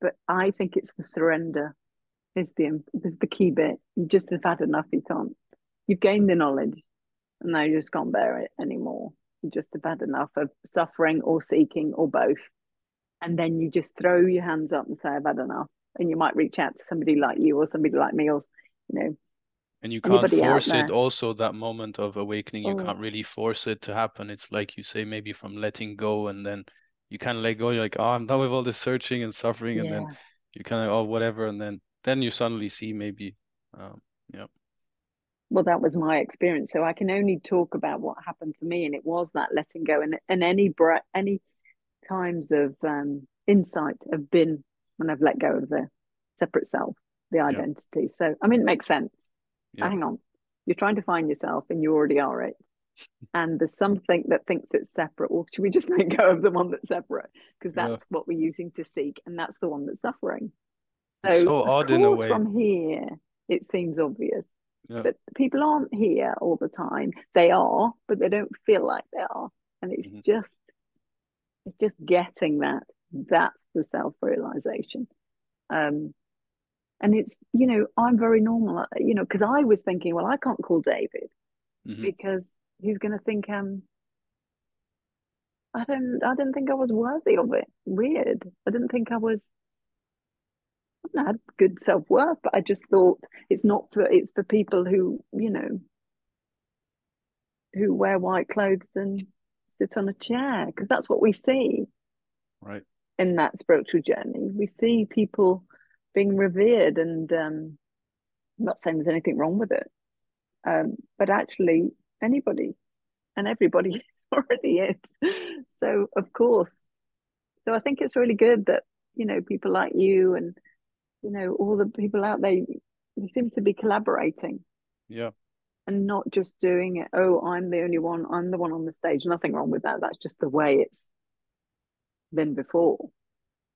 but I think it's the surrender is the is the key bit. You just have had enough. You can't. You've gained the knowledge, and now you just can't bear it anymore. You just have had enough of suffering or seeking or both, and then you just throw your hands up and say, "I've had enough." And you might reach out to somebody like you or somebody like me, or you know, And you can't force it. Also, that moment of awakening, you Oh. can't really force it to happen. It's like you say, maybe from letting go, and then you kind of let go. You're like, oh, I'm done with all this searching and suffering, and then you kind of, oh, whatever, and then then you suddenly see maybe, um, yeah. well that was my experience. So i can only talk about what happened for me and it was that letting go. And, and any breath any times of um, insight have been when i've let go of the separate self the identity. So i mean it makes sense. Yeah. hang on. You're trying to find yourself and you already are it and there's something that thinks it's separate. Well, should we just let go of the one that's separate? Because that's yeah. what we're using to seek, and that's the one that's suffering. So, so odd in a way. From here, it seems obvious. Yeah. But people aren't here all the time. They are, but they don't feel like they are. And it's mm-hmm. just it's just getting that. That's the self-realization. Um and it's, you know, I'm very normal, you know, because I was thinking, well, I can't call David mm-hmm. because he's gonna think um I don't I didn't think I was worthy of it. Weird. I didn't think I was I had good self worth, but I just thought it's not for it's for people who you know who wear white clothes and sit on a chair because that's what we see. Right. In that spiritual journey, we see people being revered, and um, I'm not saying there's anything wrong with it, um, but actually anybody and everybody is already is. So of course, so I think it's really good that you know people like you and you know all the people out there they seem to be collaborating. Yeah. And not just doing it oh i'm the only one i'm the one on the stage. Nothing wrong with that. That's just the way it's been before.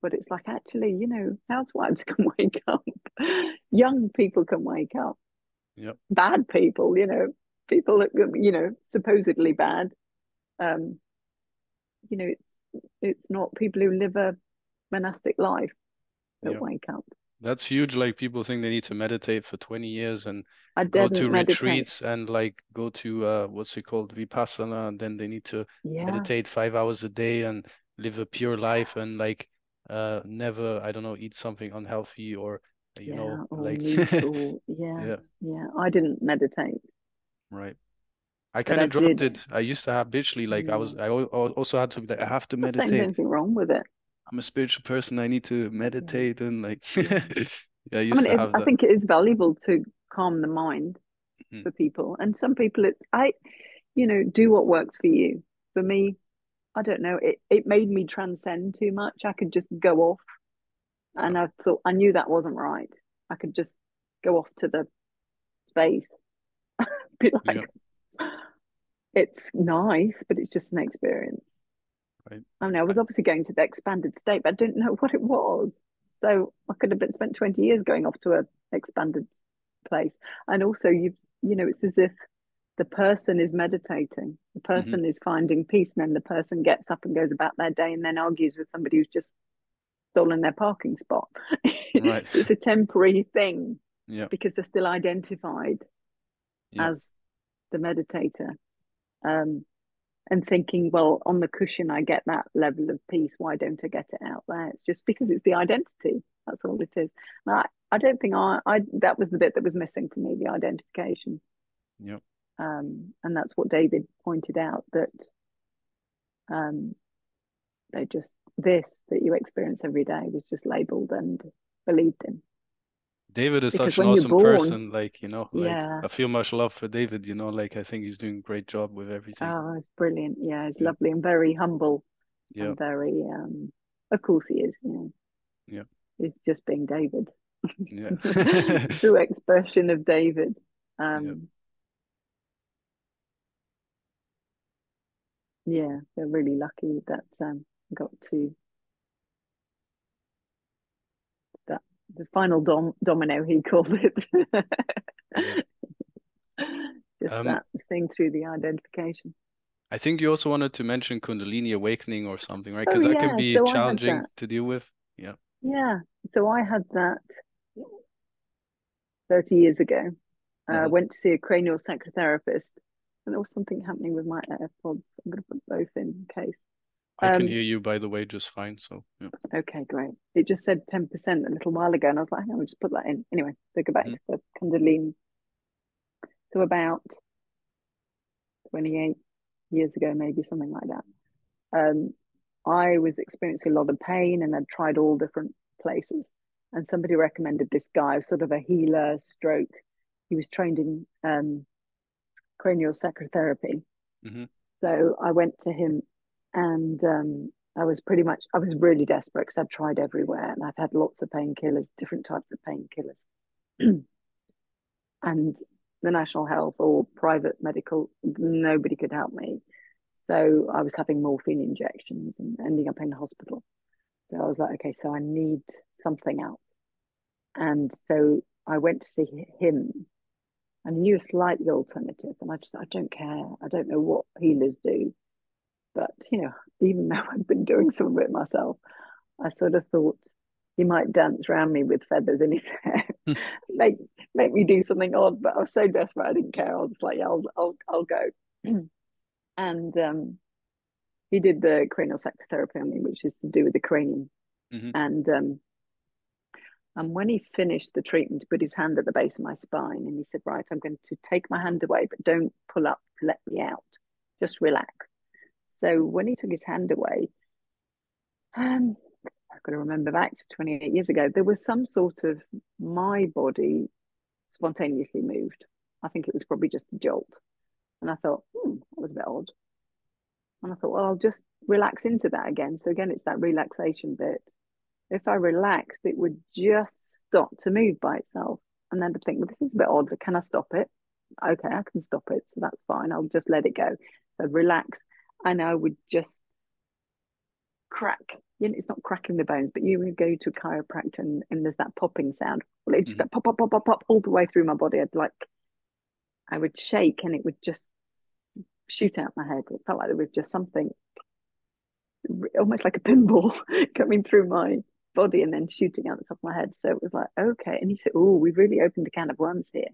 But it's like actually you know housewives can wake up. Young people can wake up. Yep. bad people you know people that you know supposedly bad um you know it's it's not people who live a monastic life that yep. wake up that's huge. Like people think they need to meditate for 20 years and go to meditate. retreats and like go to uh what's it called vipassana and then they need to yeah. meditate five hours a day and live a pure life and like uh never I don't know eat something unhealthy or you yeah, know like yeah, yeah yeah I didn't meditate. Right. I kind of dropped did. it. I used to habitually like I was I also had to be like I have to meditate. Anything wrong with it. I'm a spiritual person. I need to meditate and like yeah, I I mean, it, I think it is valuable to calm the mind mm-hmm. for people. And some people it I you know, do what works for you. For me, I don't know, it, it made me transcend too much. I could just go off and I thought I knew that wasn't right. I could just go off to the space. Be like yeah. it's nice, but it's just an experience. Right. I mean, I was obviously going to the expanded state, but I didn't know what it was. So I could have been spent 20 years going off to a expanded place. And also you you know, it's as if the person is meditating, the mm-hmm. person mm-hmm. is finding peace, and then the person gets up and goes about their day and then argues with somebody who's just stolen their parking spot. Right. it's a temporary thing. Yeah. Because they're still identified yeah. as the meditator. Um, and thinking, well, on the cushion, I get that level of peace. Why don't I get it out there? It's just because it's the identity. That's all it is. And I, I don't think I, I, that was the bit that was missing for me, the identification. Yep. Um, and that's what David pointed out that um, they just, this that you experience every day was just labeled and believed in. David is because such an awesome born, person. Like, you know, like yeah. I feel much love for David, you know, like I think he's doing a great job with everything. Oh, it's brilliant. Yeah, he's yeah. lovely and very humble. Yeah. And very um of course he is, yeah. Yeah. He's just being David. Yeah. True expression of David. Um yeah. yeah, they're really lucky that um got to the final dom- domino he calls it. Just um, that thing through the identification. I think you also wanted to mention kundalini awakening or something right? Because oh, that yeah. can be so challenging to deal with. Yeah. Yeah so i had that 30 years ago. Uh, mm-hmm. went to see a cranial sacrotherapist and there was something happening with my airpods i'm going to put both in case I um, can hear you, by the way, just fine. So, yeah. Okay, great. It just said 10% a little while ago, and I was like, I'll just put that in. Anyway, so go back mm-hmm. to the Kundalini. So, about 28 years ago, maybe something like that, um, I was experiencing a lot of pain and I'd tried all different places. And somebody recommended this guy, sort of a healer stroke. He was trained in um, cranial sacral therapy. Mm-hmm. So I went to him and um, I was pretty much I was really desperate because I've tried everywhere and I've had lots of painkillers, different types of painkillers, and the national health or private medical, nobody could help me. So I was having morphine injections and ending up in the hospital. So I was like, okay, so I need something else. And so I went to see him and he knew a slightly alternative. And I just, I don't care. I don't know what healers do. But, you know, even though I've been doing some of it myself, I sort of thought he might dance around me with feathers in his hair, make make me do something odd. But I was so desperate, I didn't care. I was like, yeah, I'll I'll I'll go. and um, he did the cranial sacral therapy on me, which is to do with the cranium. Mm-hmm. And um, and when he finished the treatment, he put his hand at the base of my spine and he said, Right, I'm going to take my hand away, but don't pull up to let me out. Just relax. So when he took his hand away, um, I've got to remember back to 28 years ago, there was some sort of my body spontaneously moved. I think it was probably just a jolt. And I thought, hmm, that was a bit odd. And I thought, well, I'll just relax into that again. So again, it's that relaxation bit. If I relaxed, it would just stop to move by itself. And then to think, well, this is a bit odd. Can I stop it? Okay, I can stop it. So that's fine. I'll just let it go. So relax. And I would just crack. You know, it's not cracking the bones, but you would go to a chiropractor and, and there's that popping sound. Well, it just mm-hmm. pop, pop, pop, pop, pop all the way through my body. I'd like, I would shake and it would just shoot out my head. It felt like there was just something almost like a pinball coming through my body and then shooting out the top of my head. So it was like, okay. And he said, Oh, we've really opened a can of worms here.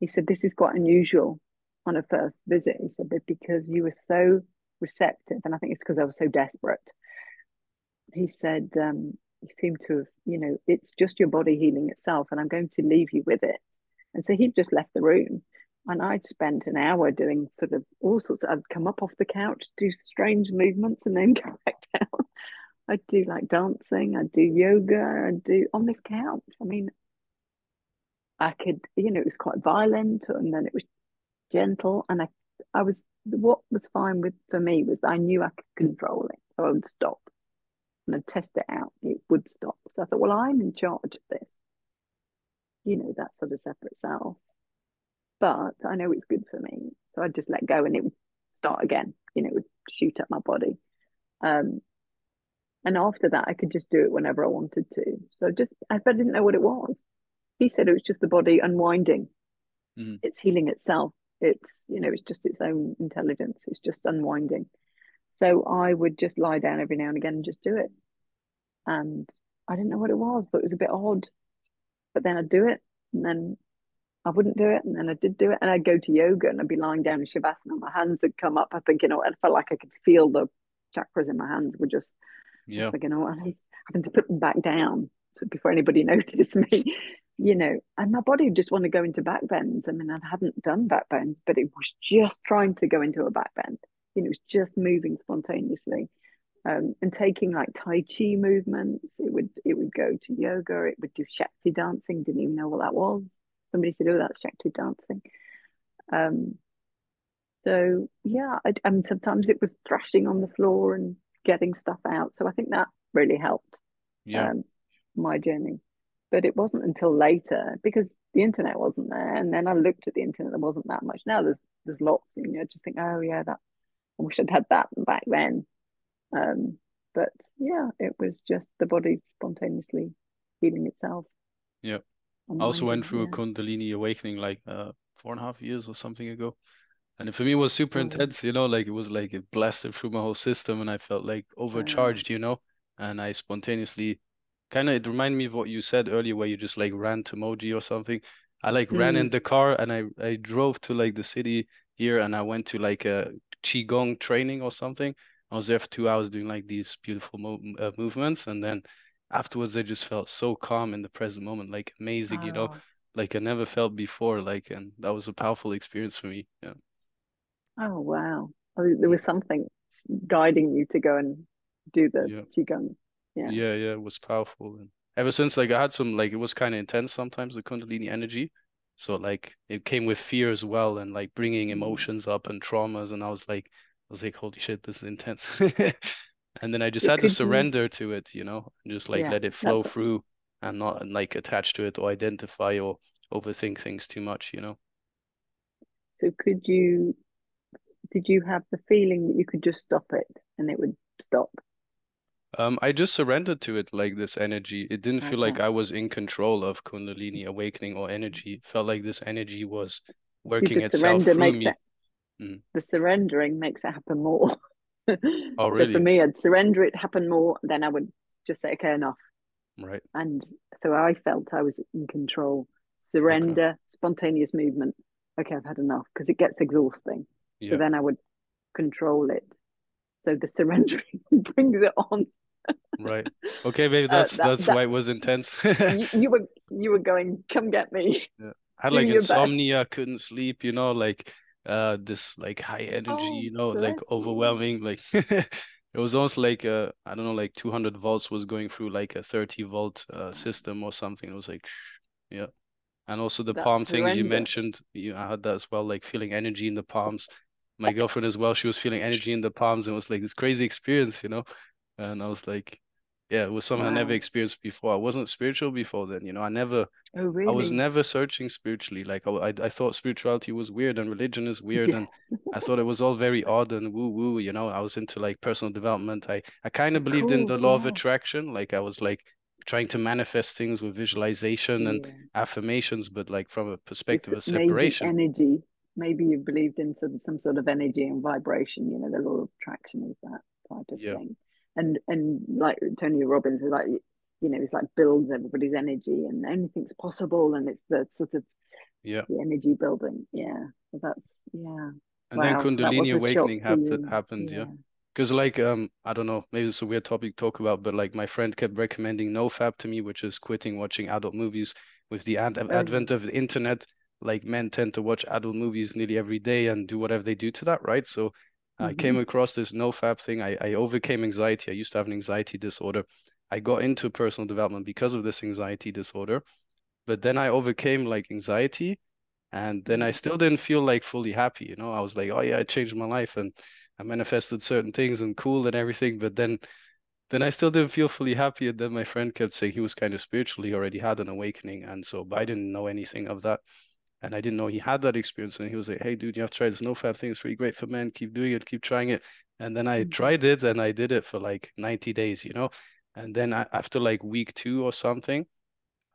He said, This is quite unusual on a first visit. He said, But because you were so receptive, and I think it's because I was so desperate, he said, um, You seem to have, you know, it's just your body healing itself, and I'm going to leave you with it. And so he just left the room. And I'd spent an hour doing sort of all sorts. Of, I'd come up off the couch, do strange movements, and then go back down. I'd do like dancing, I'd do yoga, I'd do on this couch. I mean, I could, you know, it was quite violent and then it was gentle. And I, I was, what was fine with for me was I knew I could control it. So I would stop and I'd test it out. It would stop. So I thought, well, I'm in charge of this. You know, that sort of separate self. But I know it's good for me. So I'd just let go and it would start again. You know, it would shoot up my body. Um, and after that, I could just do it whenever I wanted to. So just, I didn't know what it was. He said it was just the body unwinding. Mm. It's healing itself. It's, you know, it's just its own intelligence. It's just unwinding. So I would just lie down every now and again and just do it. And I didn't know what it was, but it was a bit odd. But then I'd do it and then I wouldn't do it. And then I did do it. And I'd go to yoga and I'd be lying down in Shavasana. My hands would come up. I think, you know, I felt like I could feel the chakras in my hands were just yeah. Like, you know, and he's having to put them back down so before anybody noticed me, you know, and my body just want to go into back bends. I mean, I hadn't done back bends, but it was just trying to go into a back bend. You know, it was just moving spontaneously. Um, and taking like Tai Chi movements. It would it would go to yoga. It would do Shakti dancing. Didn't even know what that was. Somebody said, "Oh, that's Shakti dancing." Um, so yeah, I, I mean, sometimes it was thrashing on the floor and getting stuff out. So I think that really helped yeah. um, my journey. But it wasn't until later because the internet wasn't there, and then I looked at the internet. There wasn't that much. Now there's there's lots, and you know, just think, oh yeah, that I wish I'd had that back then. Um, but yeah, it was just the body spontaneously healing itself. Yeah. I also went through yeah. a Kundalini awakening like uh, four and a half years or something ago and for me it was super mm-hmm. intense you know like it was like it blasted through my whole system and i felt like overcharged you know and i spontaneously kind of it reminded me of what you said earlier where you just like ran to Mooji or something i like mm. ran in the car and i i drove to like the city here and i went to like a qigong training or something i was there for two hours doing like these beautiful mo- uh, movements and then afterwards i just felt so calm in the present moment like amazing you know like i never felt before like and that was a powerful experience for me yeah Oh wow! there was something guiding you to go and do the yeah. qigong. Yeah. Yeah, yeah, it was powerful. And ever since, like, I had some, like, it was kind of intense sometimes the Kundalini energy. So like, it came with fear as well, and like bringing mm. emotions up and traumas. And I was like, I was like, holy shit, this is intense. and then I just had to surrender you... to it, you know, and just like yeah, let it flow through and not and, like attach to it or identify or overthink things too much, you know. So could you did you have the feeling that you could just stop it and it would stop? Um, I just surrendered to it like this energy. It didn't feel like I was in control of Kundalini awakening or energy. It felt like this energy was working the itself surrender through makes me. it Mm. the surrendering makes it happen more. Oh, really? So for me, I'd surrender it happen more, then I would just say, okay, enough. Right. And so I felt I was in control. Surrender, spontaneous movement. Okay, I've had enough because it gets exhausting. Yeah. So then I would control it. So the surrendering brings it on. Right. Okay, maybe Uh, that's that- that's that- why it was intense. you, you were you were going, come get me. Yeah. I had do like your best. insomnia, couldn't sleep, you know, like uh this like high energy, Oh, you know, like overwhelming, like it was almost like uh I don't know, like 200 volts was going through like a 30 volt uh system or something. It was like, yeah. And also the That palm things you mentioned, you I had that as well, like feeling energy in the palms. My girlfriend as well, she was feeling energy in the palms and it was like this crazy experience, you know. And I was like, yeah, it was something I never experienced before. I wasn't spiritual before then, you know. I never Oh, really? I was never searching spiritually. Like I, I, I thought spirituality was weird and religion is weird, Yeah. and I thought it was all very odd and woo woo. You know, I was into like personal development. I, I kind of Of believed in the law of attraction. Like I was like trying to manifest things with visualization and affirmations, but like from a perspective of It's maybe separation. energy. Maybe you believed in some some sort of energy and vibration. You know, the law of attraction is that type of Yeah. thing. And and like Tony Robbins is like, you know, it's like builds everybody's energy and anything's possible, and it's the sort of Yeah. the energy building. Yeah, so that's yeah. And then Wow, that Kundalini awakening happened happened, yeah. Yeah. Because like um I don't know, maybe it's a weird topic to talk about, but like my friend kept recommending NoFap to me, which is quitting watching adult movies. With the ad Oh, advent of the internet, like men tend to watch adult movies nearly every day and do whatever they do to that, right? So I came Mhm. across this NoFap thing. I, I overcame anxiety. I used to have an anxiety disorder. I got into personal development because of this anxiety disorder, but then I overcame like anxiety and then I Mm. still didn't feel like fully happy, you know. I was like, oh yeah, I changed my life and I manifested certain things and cool and everything, but then then I still didn't feel fully happy. And then my friend kept saying he was kind of spiritual, he already had an awakening, and so but I didn't know anything of that. And I didn't know he had that experience. And he was like, Hey dude, you have to try this NoFap thing, it's really great for men, keep doing it, keep trying it. And then I Mhm. tried it and I did it for like 90 days, you know. And then I, after like week two or something,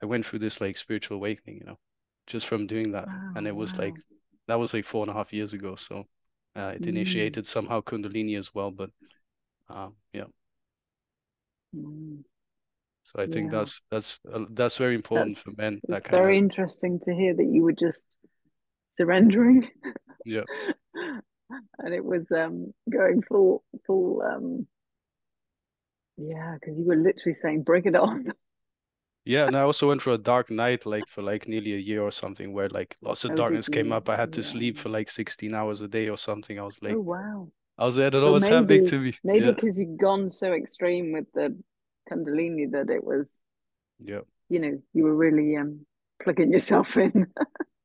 I went through this like spiritual awakening, you know, just from doing that. And it was wow. like that was like four and a half years ago. So uh, it Mm. initiated somehow Kundalini as well. But um, yeah, Mm. So I think Yeah. that's that's uh, that's very important for That's men. That it's kind very of interesting to hear that you were just surrendering yeah, and it was um going full full um yeah because you were literally saying bring it on yeah. And I also went through a dark night, like for like nearly a year or something, where like lots of oh darkness came up. I had to yeah sleep for like 16 hours a day or something. I was like, oh wow I was like, I don't know well what's happening to me. maybe Yeah, because you'd gone so extreme with the kundalini that it was yeah. you know you were really um plugging yourself in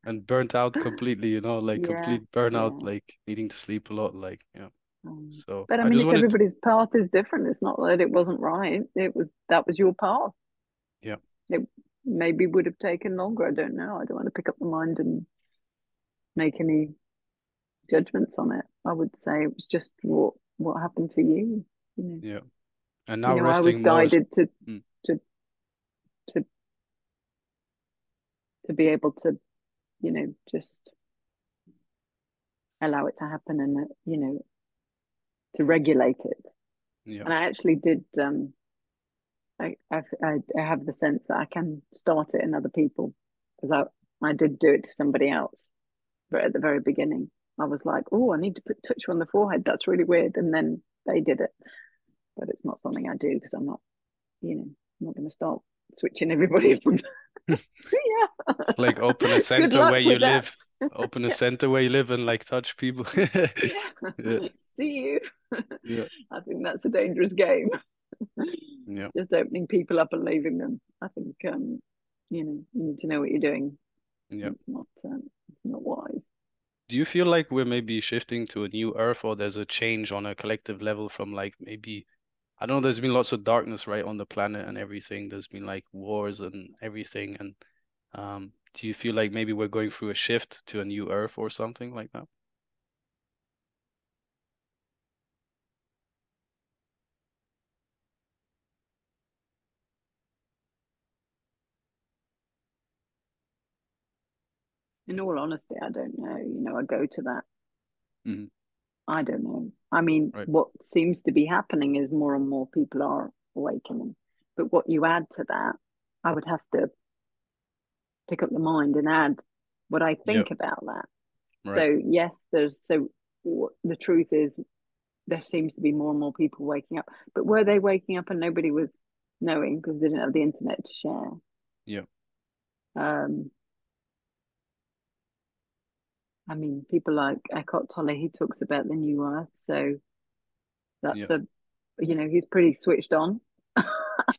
And burnt out completely, you know, like yeah complete burnout, yeah like needing to sleep a lot, like yeah. um, So but I I mean it's everybody's path is different it's not that it wasn't right it was that was your path yeah, it maybe would have taken longer. I don't know. I don't want to pick up the mind and make any judgments on it. I would say it was just what what happened for you. You know, yeah. And you now know, I was resting more is, guided to Mm, to to to be able to, you know, just allow it to happen and uh, you know to regulate it. yeah, And I actually did. Um, I, I I I have the sense that I can start it in other people because I I did do it to somebody else, but at the very beginning I was like, oh, I need to put touch you on the forehead. That's really weird, and then they did it, but it's not something I do because I'm not, you know, I'm not going to start switching everybody from. yeah. like open a center where you with that. live, open a center where you live and like touch people. Yeah. Yeah, See you. yeah, I think that's a dangerous game. yeah, Just opening people up and leaving them. I think um, you know, you need to know what you're doing. yeah. It's not um, it's not wise. Do you feel like we're maybe shifting to a new earth or there's a change on a collective level from like maybe I don't know, there's been lots of darkness, right, on the planet and everything. There's been like wars and everything. And um, do you feel like maybe we're going through a shift to a new earth or something like that? In all honesty, I don't know. You know, I go to that. Mm-hmm. I don't know. I mean, right. what seems to be happening is more and more people are awakening. But what you add to that, I would have to pick up the mind and add what I think yep. about that. Right. So yes, there's so the truth is there seems to be more and more people waking up. But were they waking up and nobody was knowing because they didn't have the internet to share? Yeah. Um, I mean, people like Eckhart Tolle, he talks about the new earth. So that's a, you know, he's pretty switched on.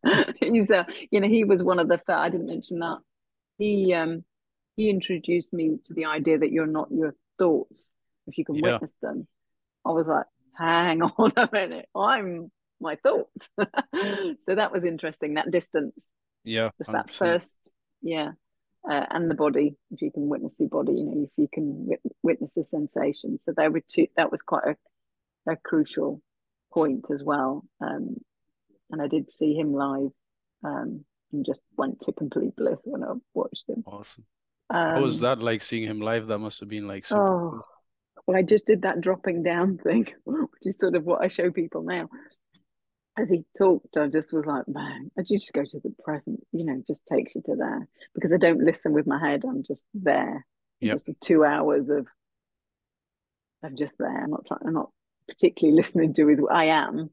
he's a, you know, he was one of the, I didn't mention that. He, um, he introduced me to the idea that you're not your thoughts if you can yeah. witness them. I was like, hang on a minute, I'm my thoughts. so that was interesting, that distance. Yeah. Just 100%. that first, yeah uh, and the body if you can witness your body you know if you can wit- witness the sensation. So there were two that was quite a, a crucial point as well um, and i did see him live um, and just went to complete bliss when i watched him. Awesome. Um, what was that like seeing him live? That must have been like super oh, cool. well i just did that dropping down thing which is sort of what i show people now as he talked, I just was like, man, I just go to the present, you know, just takes you to there because I don't listen with my head. I'm just there. Yep. Just two hours of, of just there. I'm not trying, I'm not particularly listening to with I am,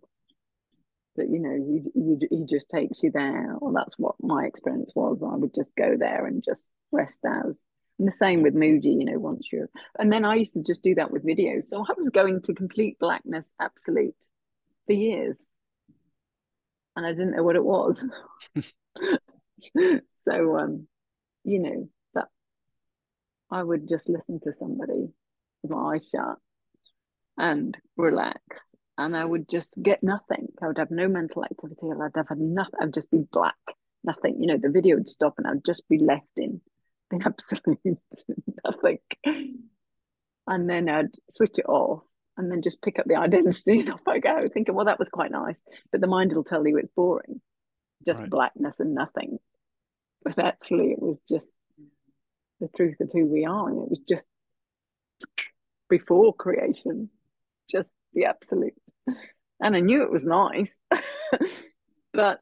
but you know, he, he, he just takes you there. Well, that's what my experience was. I would just go there and just rest as. And the same with Mooji, you know, once you're, and then I used to just do that with videos. So I was going to complete blackness, absolute, for years and I didn't know what it was. so, um, you know, that I would just listen to somebody with my eyes shut and relax. And I would just get nothing. I would have no mental activity. I'd have nothing. I'd just be black, nothing. You know, the video would stop and I'd just be left in, in absolute nothing. And then I'd switch it off and then just pick up the identity and off I go, thinking, well, that was quite nice. But the mind will tell you it's boring, just right. blackness and nothing. But actually, it was just the truth of who we are. And it was just before creation, just the absolute. And I knew it was nice, but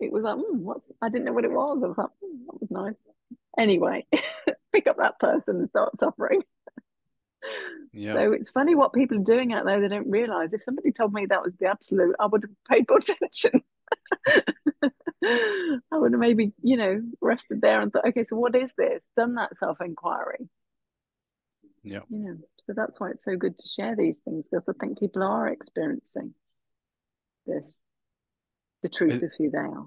it was like, mm, what's, I didn't know what it was. I was like, mm, that was nice. Anyway, pick up that person and start suffering. Yeah. So it's funny what people are doing out there. They don't realize. If somebody told me that was the absolute, I would have paid more attention. I would have maybe, you know, rested there and thought, okay, so what is this? Done that self inquiry. Yeah. You know, so that's why it's so good to share these things because I think people are experiencing this, the truth it, of who they are.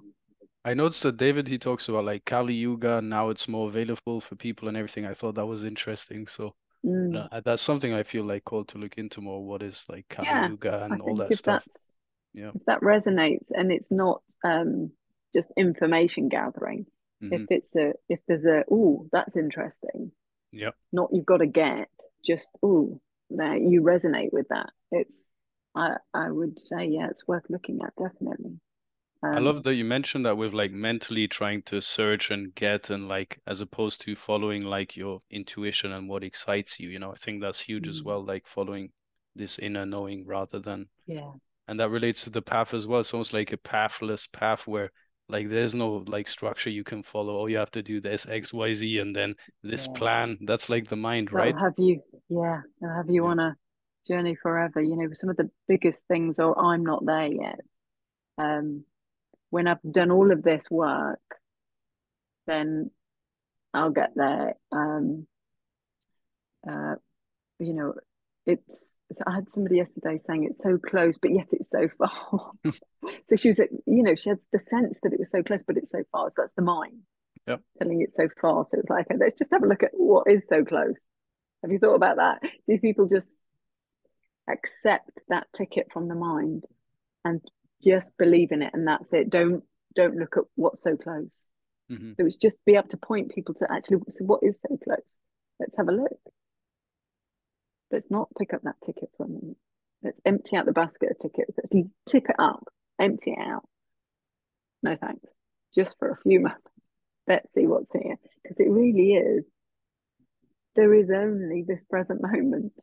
I noticed that David he talks about like Kali Yuga now it's more available for people and everything. I thought that was interesting. So Mm. Uh, that's something I feel like called to look into more. What is like Kali yeah, Yuga and all that stuff? Yeah, if that resonates and it's not um, just information gathering. Mm-hmm. If it's a if there's a oh that's interesting. Yeah. Not you've got to get just oh that you resonate with that. It's I I would say yeah it's worth looking at definitely. Um, I love that you mentioned that with like mentally trying to search and get and like as opposed to following like your intuition and what excites you, you know, I think that's huge mm. as well, like following this inner knowing rather than yeah. And that relates to the path as well. It's almost like a pathless path where like there's no like structure you can follow. Oh, you have to do this X, Y, Z, and then this yeah. plan. That's like the mind, That'll right? Have you, yeah, They'll have you yeah. on a journey forever. You know, some of the biggest things, or I'm not there yet. Um, when I've done all of this work, then I'll get there. Um, uh, you know, it's. I had somebody yesterday saying it's so close, but yet it's so far. so she was, you know, she had the sense that it was so close, but it's so far. So that's the mind yep. telling it so far. So it's like, let's just have a look at what is so close. Have you thought about that? Do people just accept that ticket from the mind and just believe in it and that's it don't don't look at what's so close Mm-hmm. So it's just be able to point people to actually, so what is so close? Let's have a look. Let's not pick up that ticket for a minute. Let's empty out the basket of tickets. Let's tip it up, empty it out. No thanks. Just for a few moments. Let's see what's here. Because it really is. There is only this present moment.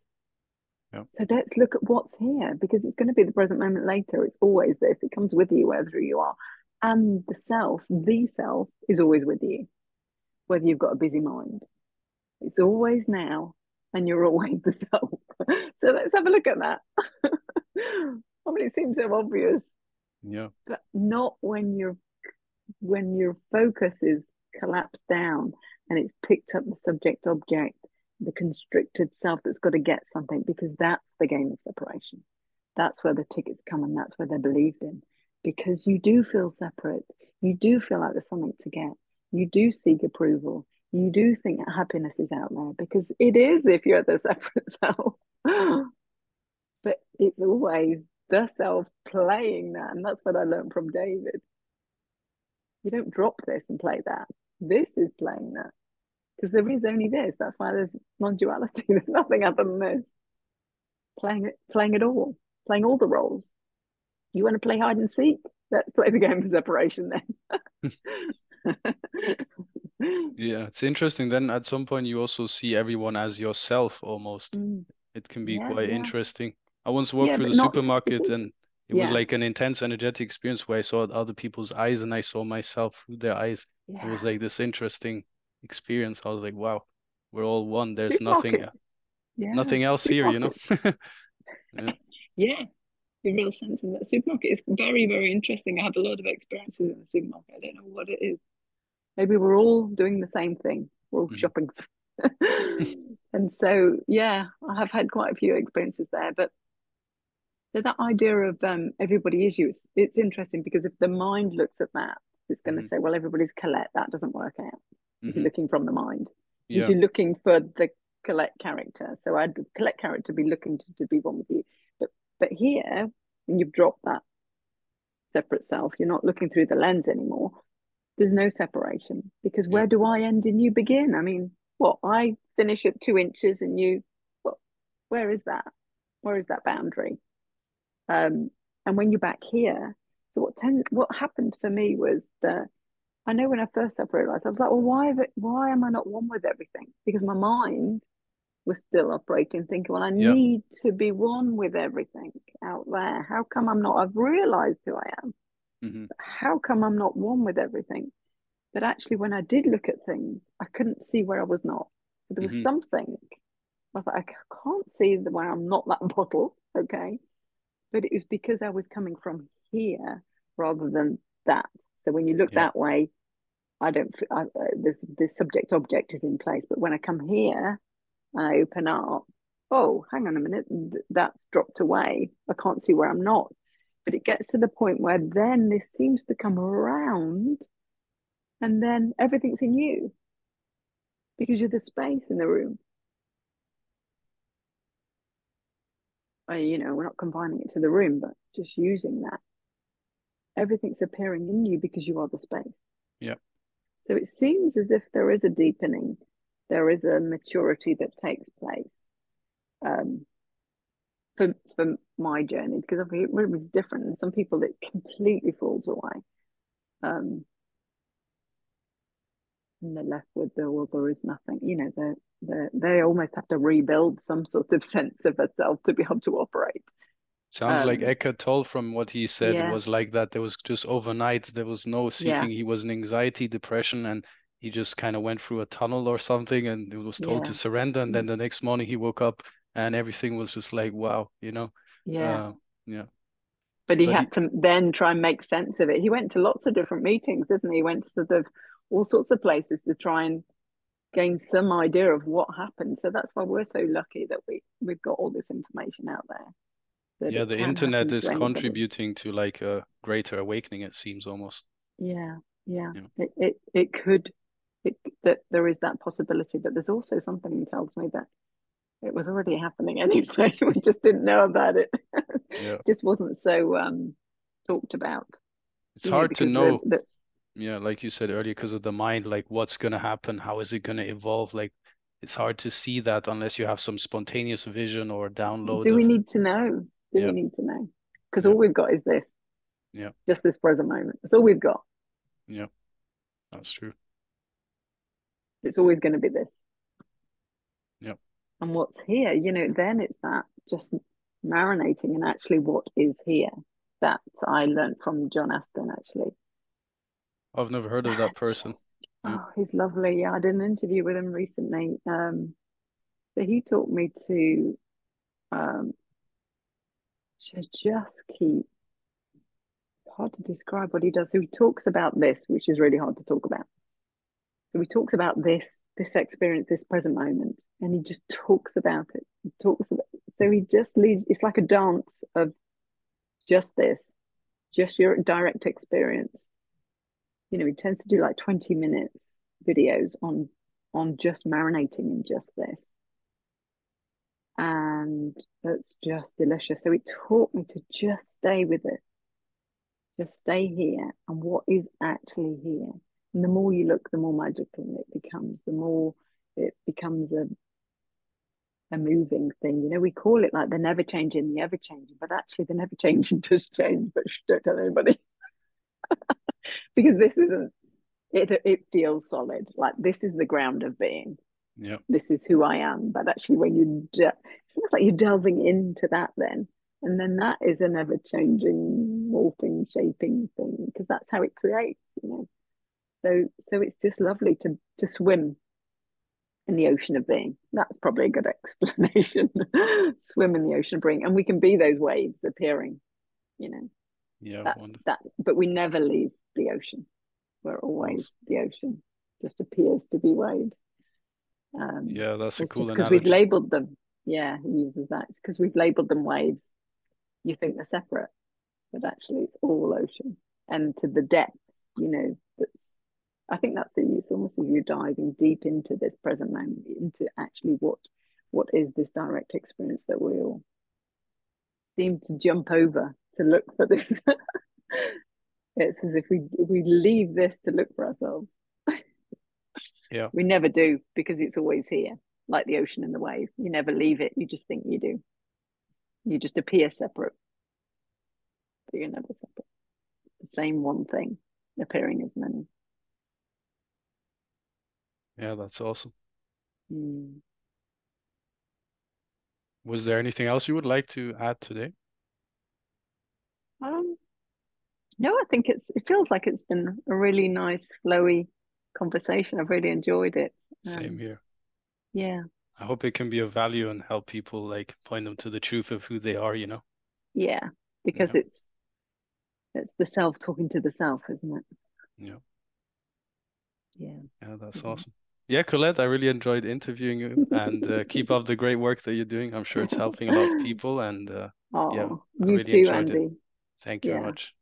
Yep. So let's look at what's here because it's going to be the present moment later. It's always this. It comes with you wherever you are. And the self, the self, is always with you, whether you've got a busy mind. It's always now, and you're always the self. so let's have a look at that. I mean, it seems so obvious. Yeah. But not when your when your focus is collapsed down and it's picked up the subject object, the constricted self that's got to get something, because that's the game of separation. That's where the tickets come and that's where they're believed in. Because you do feel separate. You do feel like there's something to get. You do seek approval you do think that happiness is out there because it is if you're the separate self. but it's always the self playing that. And that's what I learned from David. You don't drop this and play that. This is playing that. Because there is only this. That's why there's non duality. There's nothing other than this. Playing it, playing it all, playing all the roles. You want to play hide and seek? Let's play the game of separation then. yeah, it's interesting. Then at some point you also see everyone as yourself almost. Mm. It can be yeah, quite yeah. interesting. I once walked yeah, through the supermarket and it was like an intense energetic experience where I saw other people's eyes and I saw myself through their eyes. It was like this interesting experience. I was like, wow, we're all one. There's nothing nothing else here, you know. yeah. yeah. The real sense of that supermarket is very, very interesting. I have a lot of experiences in the supermarket. I don't know what it is maybe we're all doing the same thing we're all mm-hmm. shopping and so yeah i have had quite a few experiences there but so that idea of um, everybody is you it's, it's, interesting because if the mind looks at that it's going to mm-hmm. say well everybody's Collette that doesn't work out mm-hmm. you're looking from the mind yeah. you're looking for the Collette character so i'd Collette character be looking to, to be one with you but but here when you've dropped that separate self you're not looking through the lens anymore there's no separation because where do I end and you begin? I mean, what I finish at two inches and you, well, where is that? Where is that boundary? Um, and when you're back here, so what tend, what happened for me was that I know when I first realized, I was like, well, why, why am I not one with everything? Because my mind was still operating, thinking, well, I yep. need to be one with everything out there. How come I'm not? I've realized who I am. Mm-hmm. How come I'm not one with everything? But actually, when I did look at things, I couldn't see where I was not. But there was mm-hmm. something. I was like, I can't see the where I'm not that bottle. Okay. But it was because I was coming from here rather than that. So when you look yeah. that way, I don't. I, uh, this this subject object is in place. But when I come here and I open up, oh, hang on a minute, that's dropped away. I can't see where I'm not. But it gets to the point where then this seems to come around and then everything's in you because you're the space in the room. I, you know, we're not confining it to the room, but just using that. Everything's appearing in you because you are the space. Yeah. So it seems as if there is a deepening, there is a maturity that takes place. Um, for for my journey because it was different. And some people it completely falls away. Um, and they're left with the well, there is nothing. You know, they they they almost have to rebuild some sort of sense of itself to be able to operate. Sounds um, like Eckhart Tolle from what he said yeah. was like that. There was just overnight, there was no seeking. Yeah. He was in anxiety, depression, and he just kind of went through a tunnel or something and he was told yeah. to surrender. And then mm. the next morning he woke up and everything was just like wow you know yeah uh, yeah but he but had he... to then try and make sense of it he went to lots of different meetings didn't he he went to sort of all sorts of places to try and gain some idea of what happened so that's why we're so lucky that we we've got all this information out there yeah the internet is to contributing to like a greater awakening it seems almost yeah yeah, yeah. It, it it could it, that there is that possibility but there's also something that tells me that it was already happening anyway. we just didn't know about it. Yeah. just wasn't so um, talked about. It's hard know, to know. The, the, yeah, like you said earlier, because of the mind, like what's gonna happen, how is it gonna evolve? Like it's hard to see that unless you have some spontaneous vision or download. Do we of, need to know? Do Yeah. we need to know? Because Yeah. all we've got is this. Yeah. Just this present moment. That's all we've got. Yeah. That's true. It's always going to be this. Yeah. And what's here, you know, then it's that just marinating and actually what is here. That I learned from John Astin actually. I've never heard of that person. Mm. Oh, he's lovely. Yeah, I did an interview with him recently. Um, so he taught me to um to just keep it's hard to describe what he does. So he talks about this, which is really hard to talk about. So he talks about this, this experience, this present moment, and he just talks about it. He talks about so he just leads it's like a dance of just this, just your direct experience. You know, he tends to do like 20 minutes videos on on just marinating in just this. And that's just delicious. So it taught me to just stay with it. Just stay here and what is actually here. And the more you look, the more magical it becomes, the more it becomes a a moving thing. You know, we call it like the never changing, the ever changing, but actually the never changing does change, but shh, don't tell anybody. because this isn't it it feels solid. Like this is the ground of being. Yeah. This is who I am. But actually when you de- it's almost like you're delving into that then. And then that is an ever changing, morphing, shaping thing, because that's how it creates, you know. So so it's just lovely to to swim in the ocean of being. That's probably a good explanation. swim in the ocean of being. And we can be those waves appearing, you know. Yeah, That's wonderful. that but we never leave the ocean. We're always the ocean. Just appears to be waves. Um Yeah, that's a cool because we've labeled them. Yeah, he uses that. It's because we've labeled them waves. You think they're separate, but actually it's all ocean. And to the depths, you know, that's I think that's it. It's almost as you're diving deep into this present moment, into actually what what is this direct experience that we all seem to jump over to look for this. it's as if we we leave this to look for ourselves. Yeah. We never do because it's always here, like the ocean and the wave. You never leave it. You just think you do. You just appear separate, but you're never separate. The same one thing appearing as many. Yeah, that's awesome. Mm. Was there anything else you would like to add today? Um, no, I think it's it feels like it's been a really nice, flowy conversation. I've really enjoyed it. Same Um, here. yeah, I hope it can be of value and help people like point them to the truth of who they are, you know? yeah, because Yeah. it's it's the self talking to the self, isn't it? Yeah. Yeah. Yeah, that's awesome. Yeah, Collette, I really enjoyed interviewing you and uh, keep up the great work that you're doing. I'm sure it's helping a lot of people and uh, Oh, I you really too, enjoyed it. Thank you very much.